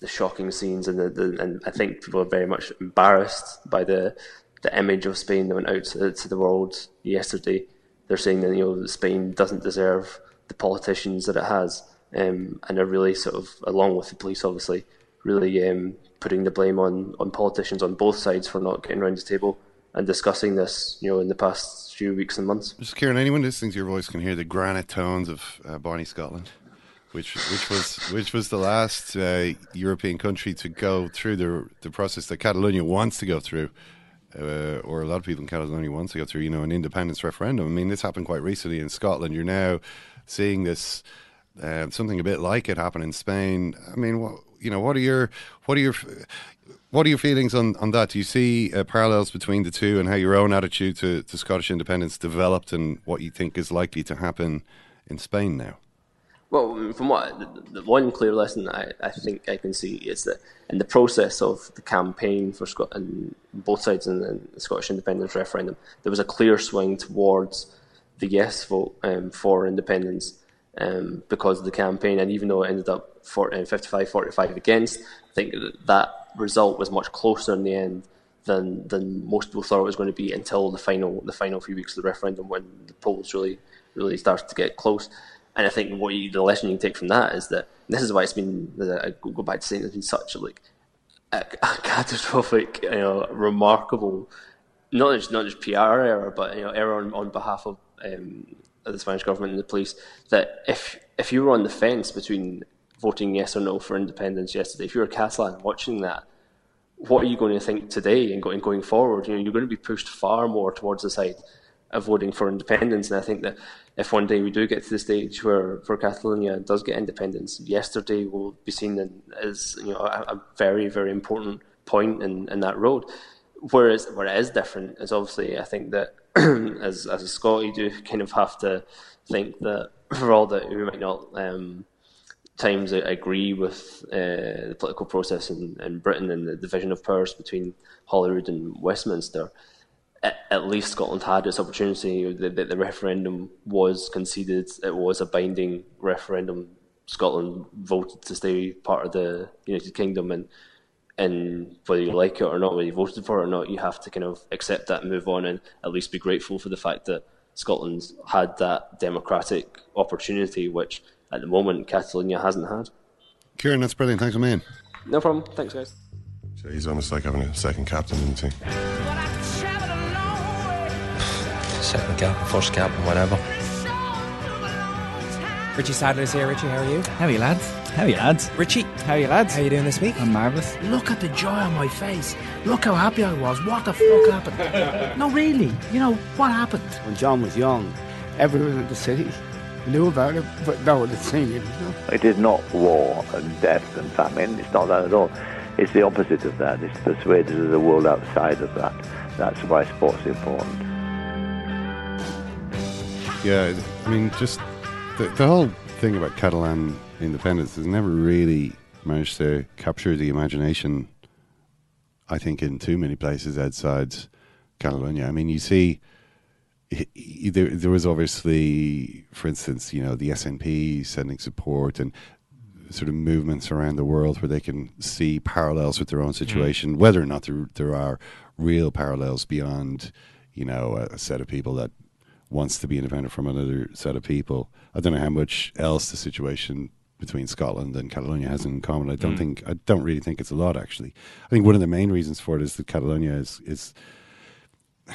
the shocking scenes and the, the, and I think people are very much embarrassed by the the image of Spain that went out to, to the world yesterday. They're saying that you know Spain doesn't deserve the politicians that it has, um, and are really sort of along with the police, obviously, really um, putting the blame on on politicians on both sides for not getting around the table and discussing this, you know, in the past few weeks and months. Just Kieran, anyone listening to your voice can hear the granite tones of uh, Barney Scotland, which which was which was the last uh, European country to go through the the process that Catalonia wants to go through. Uh, or a lot of people in Catalonia want to go through, you know, an independence referendum. I mean, this happened quite recently in Scotland. You're now seeing this uh, something a bit like it happen in Spain. I mean, what you know, what are your what are your what are your feelings on, on that? Do you see uh, parallels between the two and how your own attitude to, to Scottish independence developed and what you think is likely to happen in Spain now? Well, from what the, one clear lesson I, I think I can see is that in the process of the campaign for Scot- and both sides in the Scottish independence referendum, there was a clear swing towards the yes vote um, for independence um, because of the campaign. And even though it ended up 40, 55 45 against, I think that result was much closer in the end than than most people thought it was going to be until the final the final few weeks of the referendum when the polls really really started to get close. And I think what you, the lesson you can take from that is that this is why it's been. I go back to saying it's been such a like a, a catastrophic, you know, remarkable, not just not just PR error, but you know, error on, on behalf of um, the Spanish government and the police. That if if you were on the fence between voting yes or no for independence yesterday, if you're a Catalan watching that, what are you going to think today and going going forward? You know, you're going to be pushed far more towards the side of voting for independence. And I think that if one day we do get to the stage where, where Catalonia does get independence, yesterday will be seen as you know a, a very very important point in, in that road. Whereas where it is different is obviously I think that as as a Scot you do kind of have to think that for all that we might not um, times agree with uh, the political process in, in Britain and the division of powers between Holyrood and Westminster at, least Scotland had its opportunity. The, the, the, referendum was conceded. It was a binding referendum. Scotland voted to stay part of the United Kingdom, and and whether you like it or not, whether you voted for it or not, you have to kind of accept that and move on, and at least be grateful for the fact that Scotland had that democratic opportunity, which at the moment Catalonia hasn't had. Kieran, that's brilliant. Thanks, man. No problem. Thanks, guys. So he's almost like having a second captain in the team second cap, first cap, and whatever. Richie Sadlier's here. Richie, how are you? How are you, lads? How are you, lads? Richie, how are you, lads? How are you doing this week? I'm marvellous. Look at the joy on my face. Look how happy I was. What the fuck happened? no, really. You know, what happened? When John was young, everyone in the city knew about it, but no one had seen it. You know? It is not war and death and famine. It's not that at all. It's the opposite of that. It's persuaded of the world outside of that. That's why sport's important. Yeah, I mean, just the, the whole thing about Catalan independence has never really managed to capture the imagination. I think in too many places outside Catalonia. I mean, you see, there, there was obviously, for instance, you know, the SNP sending support and sort of movements around the world where they can see parallels with their own mm. situation, mm. whether or not there, there are real parallels beyond, you know, a, a set of people that wants to be independent from another set of people. I don't know how much else the situation between Scotland and Catalonia has in common. I don't mm. think I don't really think it's a lot actually. I think one of the main reasons for it is that Catalonia is is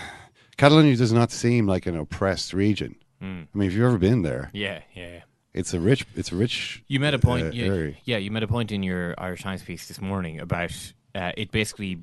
Catalonia does not seem like an oppressed region. Mm. I mean, if you've ever been there, yeah, yeah, it's a rich, it's a rich. You made a point, uh, yeah, yeah, you made a point in your Irish Times piece this morning about uh, it basically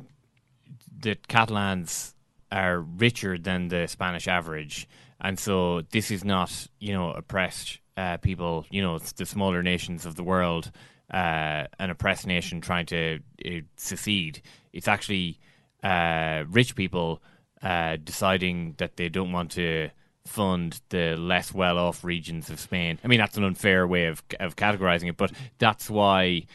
that Catalans are richer than the Spanish average and so this is not, you know, oppressed uh, people, you know, the smaller nations of the world, uh, an oppressed nation trying to uh, secede. It's actually uh, rich people uh, deciding that they don't want to fund the less well-off regions of Spain. I mean, that's an unfair way of of categorizing it, but that's why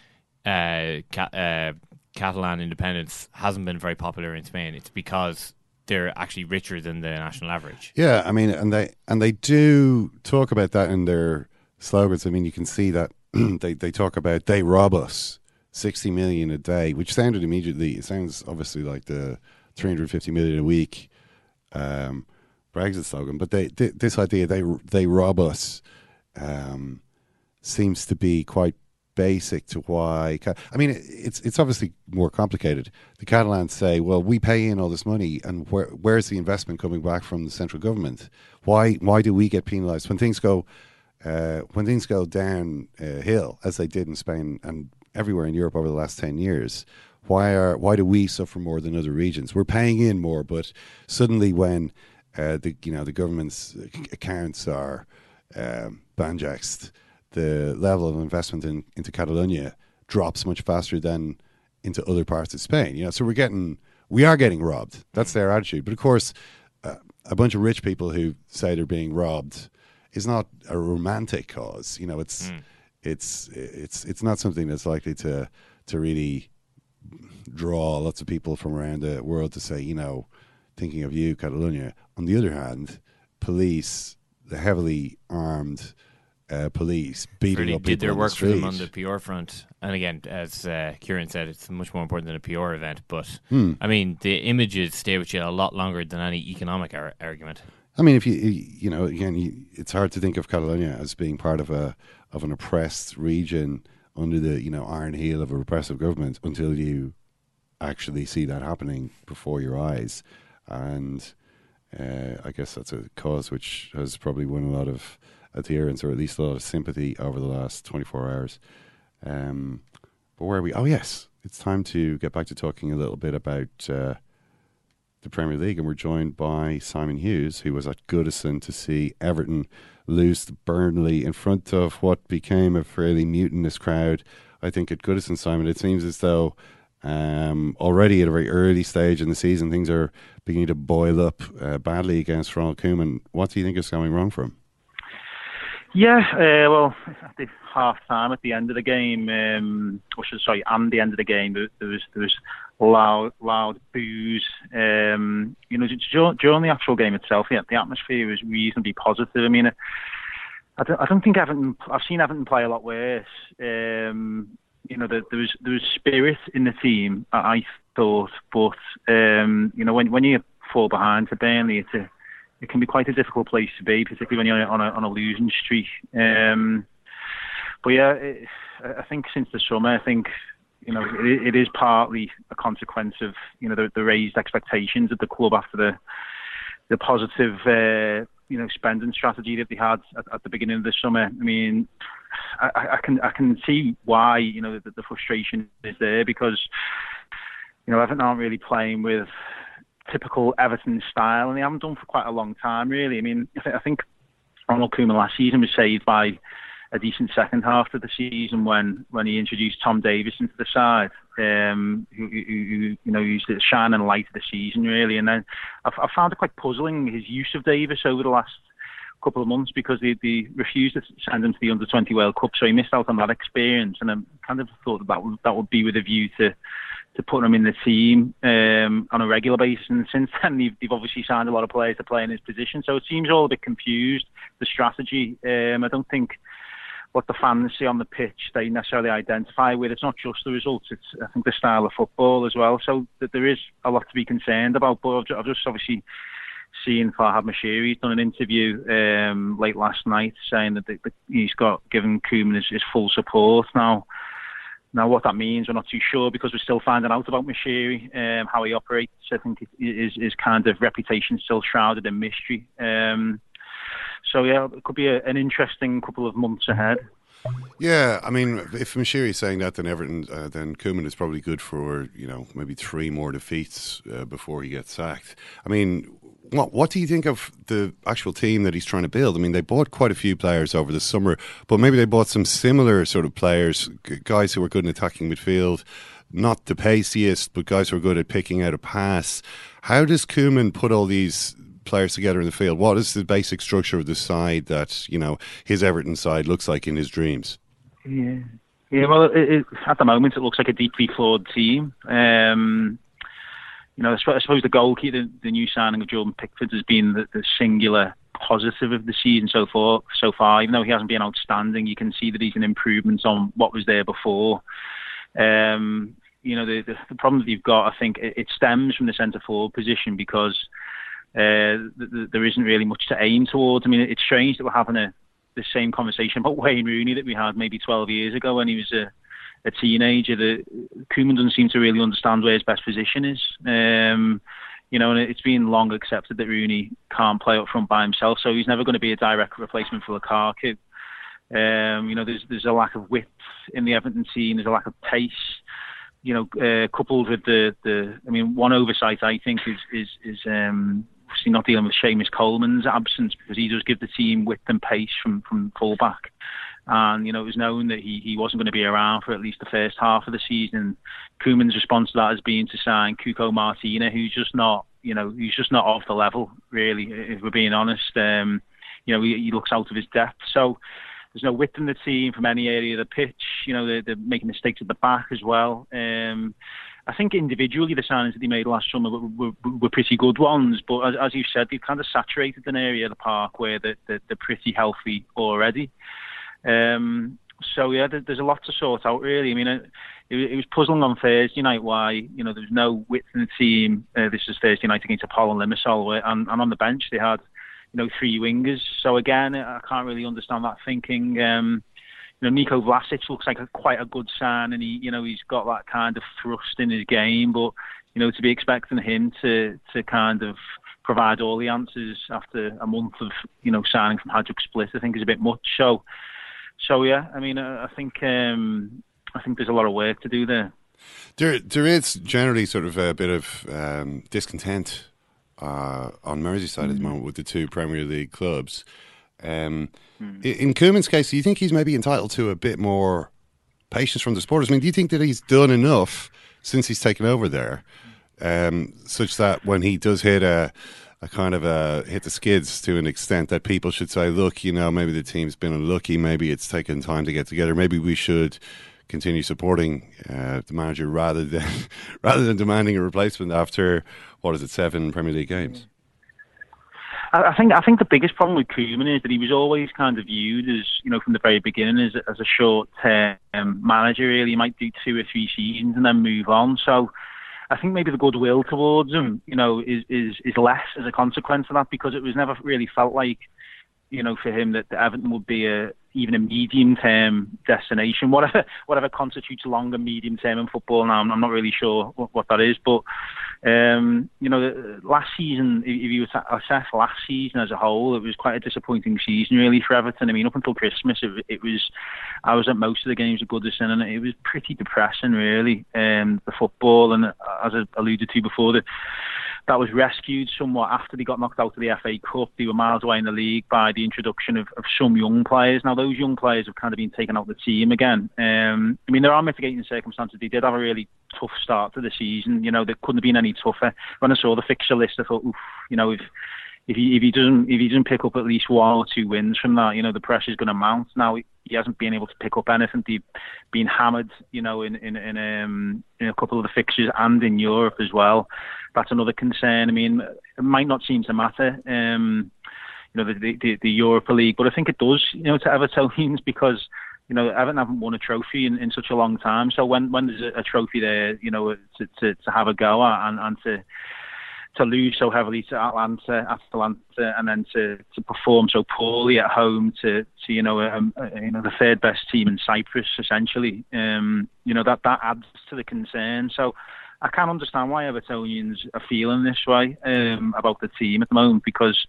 uh, ca- Catalan independence hasn't been very popular in Spain. It's because they're actually richer than the national average. Yeah, I mean, and they and they do talk about that in their slogans. I mean, you can see that they they talk about they rob us sixty million a day, which sounded immediately. It sounds obviously like the three hundred fifty million a week um, Brexit slogan, but they, they, this idea they they rob us um, seems to be quite basic to why. I mean, it's it's obviously more complicated. The Catalans say, "Well, we pay in all this money, and where, where's the investment coming back from the central government? Why why do we get penalised when things go uh, when things go downhill as they did in Spain and everywhere in Europe over the last ten years?" Why are why do we suffer more than other regions? We're paying in more, but suddenly when uh, the you know the government's accounts are um, banjaxed, the level of investment in, into Catalonia drops much faster than into other parts of Spain. You know, so we're getting we are getting robbed. That's their attitude. But of course, uh, a bunch of rich people who say they're being robbed is not a romantic cause. You know, it's Hmm. it's it's it's not something that's likely to to really draw lots of people from around the world to say, you know, thinking of you, Catalonia. On the other hand, police, the heavily armed uh, police, beating really up did people their on work the for them on the PR front. And again, as uh, Kieran said, it's much more important than a PR event. But Hmm. I mean, the images stay with you a lot longer than any economic ar- argument. I mean, if you you know, again, you, it's hard to think of Catalonia as being part of a of an oppressed region under the you know iron heel of a repressive government until you actually see that happening before your eyes, and uh, I guess that's a cause which has probably won a lot of adherence or at least a lot of sympathy over the last twenty four hours. Um, but where are we? Oh yes, it's time to get back to talking a little bit about. Uh, the Premier League, and we're joined by Simon Hughes, who was at Goodison to see Everton lose to Burnley in front of what became a fairly mutinous crowd. I think at Goodison, Simon, it seems as though um, already at a very early stage in the season, things are beginning to boil up uh, badly against Ronald Koeman. What do you think is going wrong for him? Yeah, uh, well, at the half time at the end of the game, um, or should, sorry, and the end of the game, there, there was there was loud loud boos. Um, you know, during, during the actual game itself, yeah, the atmosphere was reasonably positive. I mean, I don't, I don't think Everton. I've seen Everton play a lot worse. Um, you know, there, there was there was spirit in the team. I, thought, but um, you know, when when you fall behind to Burnley, it's a it can be quite a difficult place to be, particularly when you're on a on a losing streak. Um, but yeah, it, I think since the summer, I think you know it, it is partly a consequence of you know the, the raised expectations of the club after the the positive uh, you know spending strategy that they had at, at the beginning of the summer. I mean, I, I can I can see why you know the, the frustration is there because you know Everton aren't really playing with typical Everton style, and they haven't done for quite a long time, really. I mean, I, th- I think Ronald Koeman last season was saved by a decent second half of the season when, when he introduced Tom Davies into the side, um, who, who, who you know used the shining light of the season really. And then I, I found it quite puzzling his use of Davis over the last couple of months because they, they refused to send him to the under 20 World Cup, so he missed out on that experience. And I kind of thought that that would, that would be with a view to to put him in the team um, on a regular basis. And since then, they've, they've obviously signed a lot of players to play in his position. So it seems all a bit confused, the strategy. Um, I don't think what the fans see on the pitch they necessarily identify with. It's not just the results, it's, I think, the style of football as well. So that there is a lot to be concerned about. But I've I've just obviously seen Farhad Moshiri. He's done an interview um, late last night saying that the, the, he's got given Koeman his, his full support now. Now, what that means, we're not too sure because we're still finding out about Moshiri, um, how he operates. I think it is his kind of reputation still shrouded in mystery. Um, so yeah, it could be a, an interesting couple of months ahead. Yeah, I mean, if Moshiri is saying that, then Everton, uh, then Koeman is probably good for you know maybe three more defeats uh, before he gets sacked. I mean, what what do you think of the actual team that he's trying to build? I mean, they bought quite a few players over the summer, but maybe they bought some similar sort of players, guys who are good in attacking midfield, not the paciest, but guys who are good at picking out a pass. How does Koeman put all these players together in the field? What is the basic structure of the side that you know his Everton side looks like in his dreams? Yeah. Yeah, well, it, it, at the moment it looks like a deeply flawed team. Um, you know, I suppose, the goalkeeper, the, the new signing of Jordan Pickford, has been the, the singular positive of the season so far. So far, even though he hasn't been outstanding, you can see that he's an improvement on what was there before. Um, you know, the, the, the problem that you've got, I think, it, it stems from the centre forward position because uh, th- th- there isn't really much to aim towards. I mean, it's strange that we're having a the same conversation about Wayne Rooney that we had maybe 12 years ago when he was a, a teenager. The Koeman doesn't seem to really understand where his best position is. Um, you know, and it's been long accepted that Rooney can't play up front by himself, so he's never going to be a direct replacement for Lukaku. Um, you know, there's there's a lack of width in the Everton team. There's a lack of pace. You know, uh, coupled with the the, I mean, one oversight I think is is is um, obviously not dealing with Seamus Coleman's absence because he does give the team width and pace from from fullback. And you know, it was known that he, he wasn't going to be around for at least the first half of the season. Koeman's response to that has been to sign Cuco Martina, who's just not, you know, he's just not off the level, really. If we're being honest, um, you know, he, he looks out of his depth. So there's no width in the team from any area of the pitch. You know, they're, they're making mistakes at the back as well. Um, I think individually the signings that they made last summer were, were, were pretty good ones, but as, as you said, they've kind of saturated an area of the park where they're, they're, they're pretty healthy already. Um, so yeah, there's a lot to sort out really. I mean, it, it, was puzzling on Thursday night why you know there was no width in the team. Uh, this was Thursday night against Apollo Limassol, and, and on the bench they had you know three wingers. So again, I can't really understand that thinking. Um, you know, Nico Vlasic looks like a, quite a good sign, and he, you know, he's got that kind of thrust in his game. But you know, to be expecting him to to kind of provide all the answers after a month of you know signing from Hajduk Split, I think is a bit much. So, so yeah, I mean, I, I think um, I think there's a lot of work to do there. There, there is generally sort of a bit of um, discontent uh, on Merseyside mm. at the moment with the two Premier League clubs. Um, mm. In Koeman's case, do you think he's maybe entitled to a bit more patience from the supporters? I mean, do you think that he's done enough since he's taken over there, um, such that when he does hit a a kind of a hit the skids to an extent that people should say, look, you know, maybe the team's been unlucky, maybe it's taken time to get together, maybe we should continue supporting uh, the manager rather than rather than demanding a replacement after what is it seven Premier League games. I think I think the biggest problem with Koeman is that he was always kind of viewed as you know from the very beginning as as a short term manager. Really, he might do two or three seasons and then move on. So. I think maybe the goodwill towards him, you know, is, is is less as a consequence of that because it was never really felt like, you know, for him that Everton would be a, even a medium term destination, whatever whatever constitutes longer medium term in football. Now I'm, I'm not really sure what, what that is, but um, you know, last season, if you assess last season as a whole, it was quite a disappointing season really for Everton. I mean, up until Christmas, it, it was I was at most of the games at Goodison, and it was pretty depressing really. Um, the football, and as I alluded to before, the that was rescued somewhat after they got knocked out of the FA Cup. They were miles away in the league by the introduction of, of some young players. Now those young players have kind of been taken out of the team again. Um, I mean, there are mitigating circumstances. They did have a really tough start to the season. You know, there couldn't have been any tougher. When I saw the fixture list, I thought, oof, you know, if if he if he doesn't if he doesn't pick up at least one or two wins from that, you know, the pressure's going to mount. Now he hasn't been able to pick up anything. He's been hammered, you know, in in in, um, in a couple of the fixtures and in Europe as well. That's another concern. I mean, it might not seem to matter. Um, you know, the, the the Europa League, but I think it does. You know, to Evertonians because you know, Everton haven't won a trophy in, in such a long time. So when when there's a, a trophy there, you know, to, to, to have a go at and, and to to lose so heavily to Atalanta, Atalanta, and then to, to perform so poorly at home to, to you know um, uh, you know the third best team in Cyprus essentially. Um, you know that that adds to the concern. So I can't understand why Evertonians are feeling this way um, about the team at the moment because.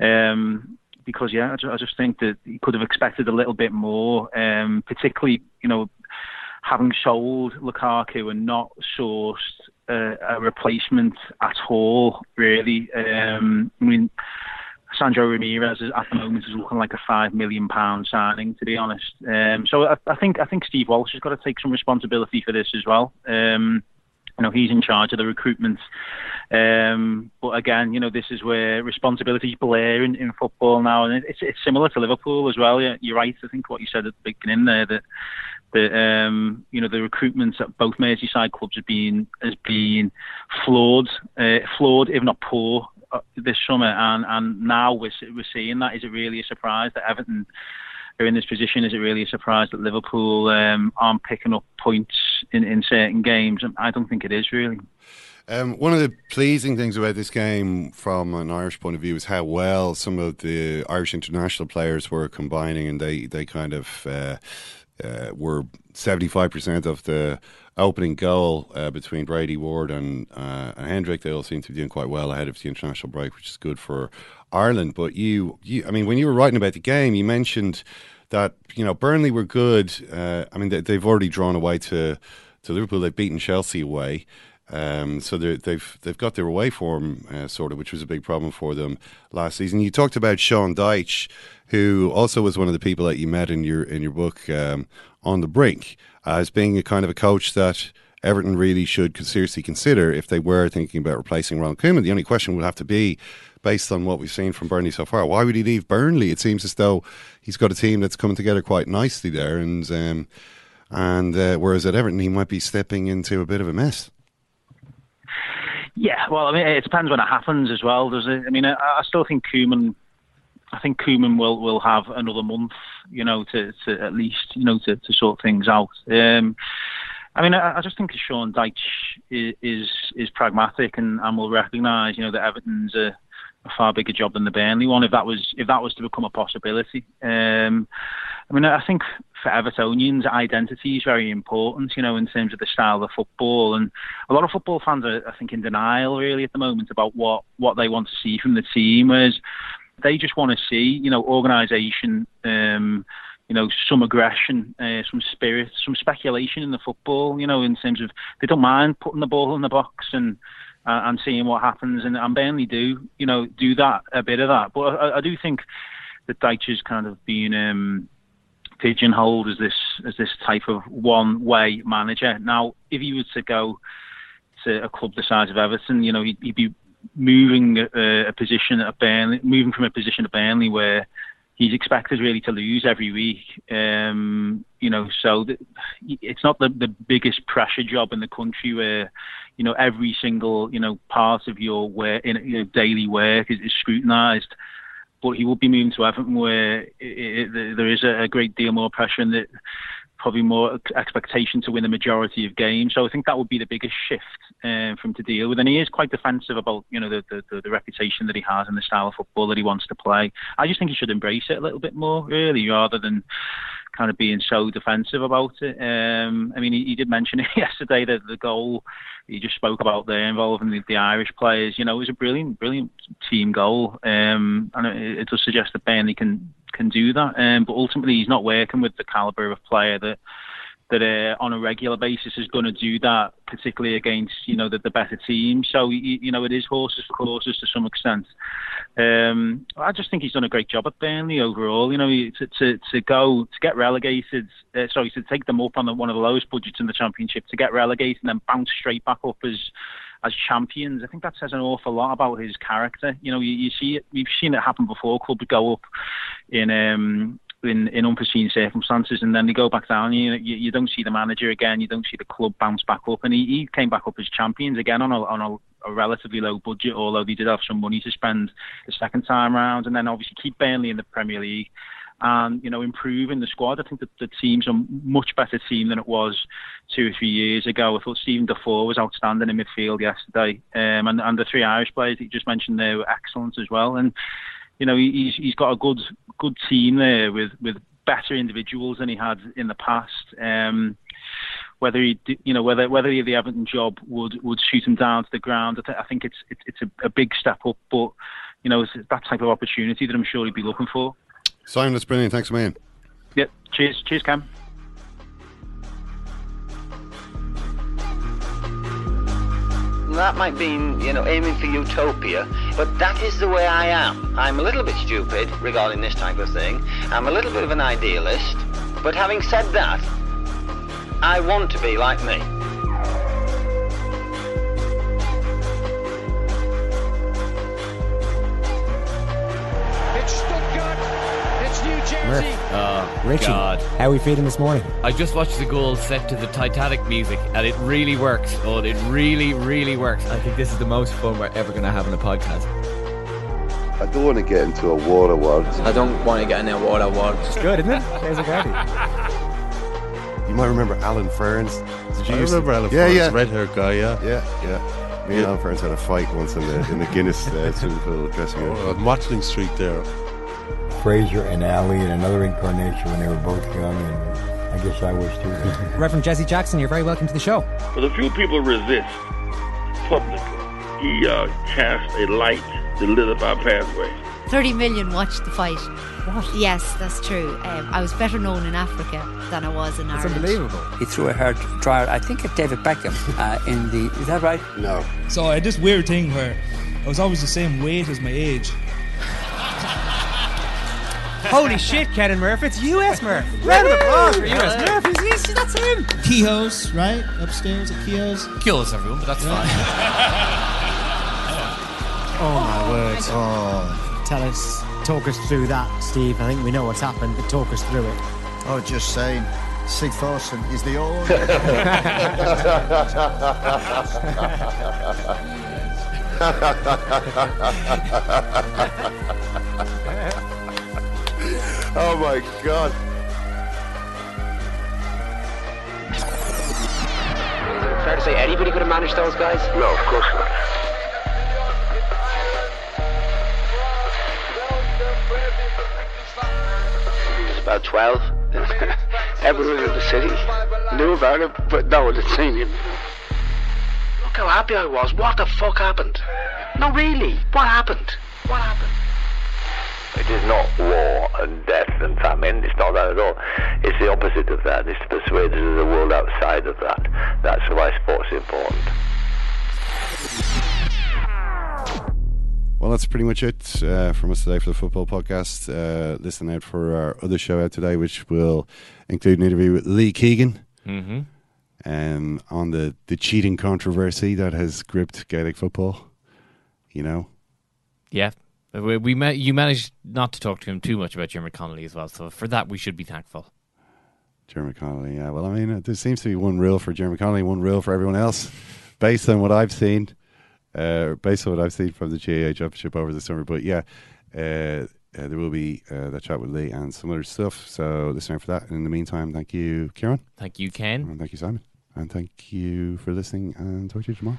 Um, because yeah, I just, I just think that he could have expected a little bit more, um, particularly you know having sold Lukaku and not sourced uh, a replacement at all, really. Um, I mean, Sandro Ramirez is, at the moment is looking like a five million pound signing, to be honest. Um, so I, I, think I think Steve Walsh has got to take some responsibility for this as well. Um, you know, he's in charge of the recruitment. Um, but again, you know, this is where responsibilities blur in, in football now, and it's it's similar to Liverpool as well. Yeah, you're right. I think what you said at the beginning there that that um, you know the recruitment at both Merseyside clubs has been has been flawed, uh, flawed if not poor uh, this summer, and and now we're we're seeing that. Is it really a surprise that Everton are in this position? Is it really a surprise that Liverpool um, aren't picking up points in, in certain games? I don't think it is really. Um, one of the pleasing things about this game, from an Irish point of view, is how well some of the Irish international players were combining, and they they kind of uh, uh, were 75% of the opening goal uh, between Brady Ward and, uh, and Hendrick. They all seem to be doing quite well ahead of the international break, which is good for Ireland. But you, you I mean, when you were writing about the game, you mentioned that you know Burnley were good. Uh, I mean, they, have already drawn away to to Liverpool. They've beaten Chelsea away. Um, so they've they've got their away form uh, sort of, which was a big problem for them last season. You talked about Sean Dyche, who also was one of the people that you met in your in your book um, on the brink uh, as being a kind of a coach that Everton really should seriously consider if they were thinking about replacing Ron Koeman. The only question would have to be based on what we've seen from Burnley so far. Why would he leave Burnley? It seems as though he's got a team that's coming together quite nicely there, and um, and uh, whereas at Everton he might be stepping into a bit of a mess. Yeah, well, I mean, it depends when it happens as well. Does it? I mean, I, I still think Koeman. I think Koeman will will have another month, you know, to, to at least, you know, to, to sort things out. Um, I mean, I, I just think Sean Dyche is is, is pragmatic and, and will recognise, you know, that Everton's a, a far bigger job than the Burnley one. If that was if that was to become a possibility, um, I mean, I think for Evertonians, identity is very important, you know, in terms of the style of football. And a lot of football fans are, I think, in denial really at the moment about what, what they want to see from the team, whereas they just want to see, you know, organisation, um, you know, some aggression, uh, some spirit, some speculation in the football, you know, in terms of they don't mind putting the ball in the box and uh, and seeing what happens. And, and Burnley do, you know, do that, a bit of that. But I, I do think that Dyche has kind of been... Um, pigeonholed as this as this type of one way manager. Now, if he was to go to a club the size of Everton, you know, he'd, he'd be moving a, a position at Burnley, moving from a position at Burnley where he's expected really to lose every week. Um, you know, so the, it's not the the biggest pressure job in the country where you know every single you know part of your work in daily work is, is scrutinised but he will be moving to Everton where it, it, there is a, great deal more pressure and probably more expectation to win the majority of games. So I think that would be the biggest shift uh, for him to deal with. And he is quite defensive about you know the, the, the reputation that he has and the style of football that he wants to play. I just think he should embrace it a little bit more, really, rather than kind of being so defensive about it. Um, I mean, he, he, did mention it yesterday that the goal he just spoke about there involving the, the Irish players. You know, it was a brilliant, brilliant team goal, um, and it, it, does suggest that Burnley can can do that. Um, but ultimately, he's not working with the caliber of player that that uh, on a regular basis is going to do that, particularly against you know the, the better teams. So you, you know it is horses for courses to some extent. Um, I just think he's done a great job at Burnley overall. You know to to, to go to get relegated, uh, sorry to take them up on the, one of the lowest budgets in the championship, to get relegated and then bounce straight back up as as champions. I think that says an awful lot about his character. You know, you, you see it, we've seen it happen before. Clubs go up in um, in, in unforeseen circumstances, and then they go back down. You, you, you don't see the manager again. You don't see the club bounce back up, and he, he came back up as champions again on a on a, a relatively low budget, although they did have some money to spend the second time round, and then obviously keep Burnley in the Premier League. And you know, improving the squad. I think that the team's a much better team than it was two or three years ago. I thought Steven Defour was outstanding in midfield yesterday, um, and, and the three Irish players that you just mentioned there were excellent as well. And you know, he's he's got a good good team there with with better individuals than he had in the past. Um, whether he, you know, whether whether the Everton job would would shoot him down to the ground, I, th- I think it's it's, it's a, a, big step up. But you know, it's that type of opportunity that I'm sure he'd be looking for. Simon, that's brilliant. Thanks, man. Yep. Cheers. Cheers, Cam. That might mean, you know, aiming for utopia, but that is the way I am. I'm a little bit stupid regarding this type of thing. I'm a little bit of an idealist, but having said that, I want to be like me. Murph. Oh, Richie, God. how are we feeling this morning? I just watched the goal set to the Titanic music, and it really works. Oh, it really, really works. I think this is the most fun we're ever going to have in a podcast. I don't want to get into a war of words. I don't want to get into a war of words. It's good, isn't it? There's a guy. You might remember Alan Ferns. Did you I used to- Alan yeah, Ferns, yeah. red-haired guy, yeah. Yeah, yeah. Me and Alan Ferns had a fight once in the in the Guinness uh, swimming pool dressing room. Oh, on Watling Street there. Frazier and Ali in another incarnation when they were both young, and I guess I was too. Reverend Jesse Jackson, you're very welcome to the show. But a few people resist publicly. He uh, cast a light that lit up our pathway. 30 million watched the fight. What? Yes, that's true. Um, I was better known in Africa than I was in Ireland. It's unbelievable. He threw a hard trial, I think, at David Beckham uh, in the. Is that right? No. So I had this weird thing where I was always the same weight as my age. Holy shit, Ken Murph, it's US Murph. Round of applause for US Murph. He's, he's, that's him. Kehoe's, right? Upstairs at Kehoe's. Kill us, everyone, but that's fine. Oh my word. Oh. Tell us, talk us through that, Steve. I think we know what's happened, but talk us through it. Oh, just saying. Sig Thorson is the old. oh my god. Is it fair to say anybody could have managed those guys? No, of course not. He was about 12. Everyone in the city knew about it, but no one had seen him. Look how happy I was. What the fuck happened? No, really. What happened? What happened? It is not war and death and famine. It's not that at all. It's the opposite of that. It's to persuade us of the world outside of that. That's why sport's important. Well, that's pretty much it uh, from us today for the football podcast. Uh, listen out for our other show out today, which will include an interview with Lee Keegan Mhm. um, on the, the cheating controversy that has gripped Gaelic football. You know, Yeah. We, we ma- you managed not to talk to him too much about Jim Connolly as well, so for that we should be thankful. Diarmuid Connolly. Yeah, well, I mean, uh, there seems to be one rule for Diarmuid Connolly, one rule for everyone else, based on what I've seen, uh, based on what I've seen from the GAA Championship over the summer. But yeah, uh, uh, there will be uh, that chat with Lee and some other stuff. So listen out for that. And in the meantime, thank you, Kieran. Thank you, Ken. And thank you, Simon. And thank you for listening. And talk to you tomorrow.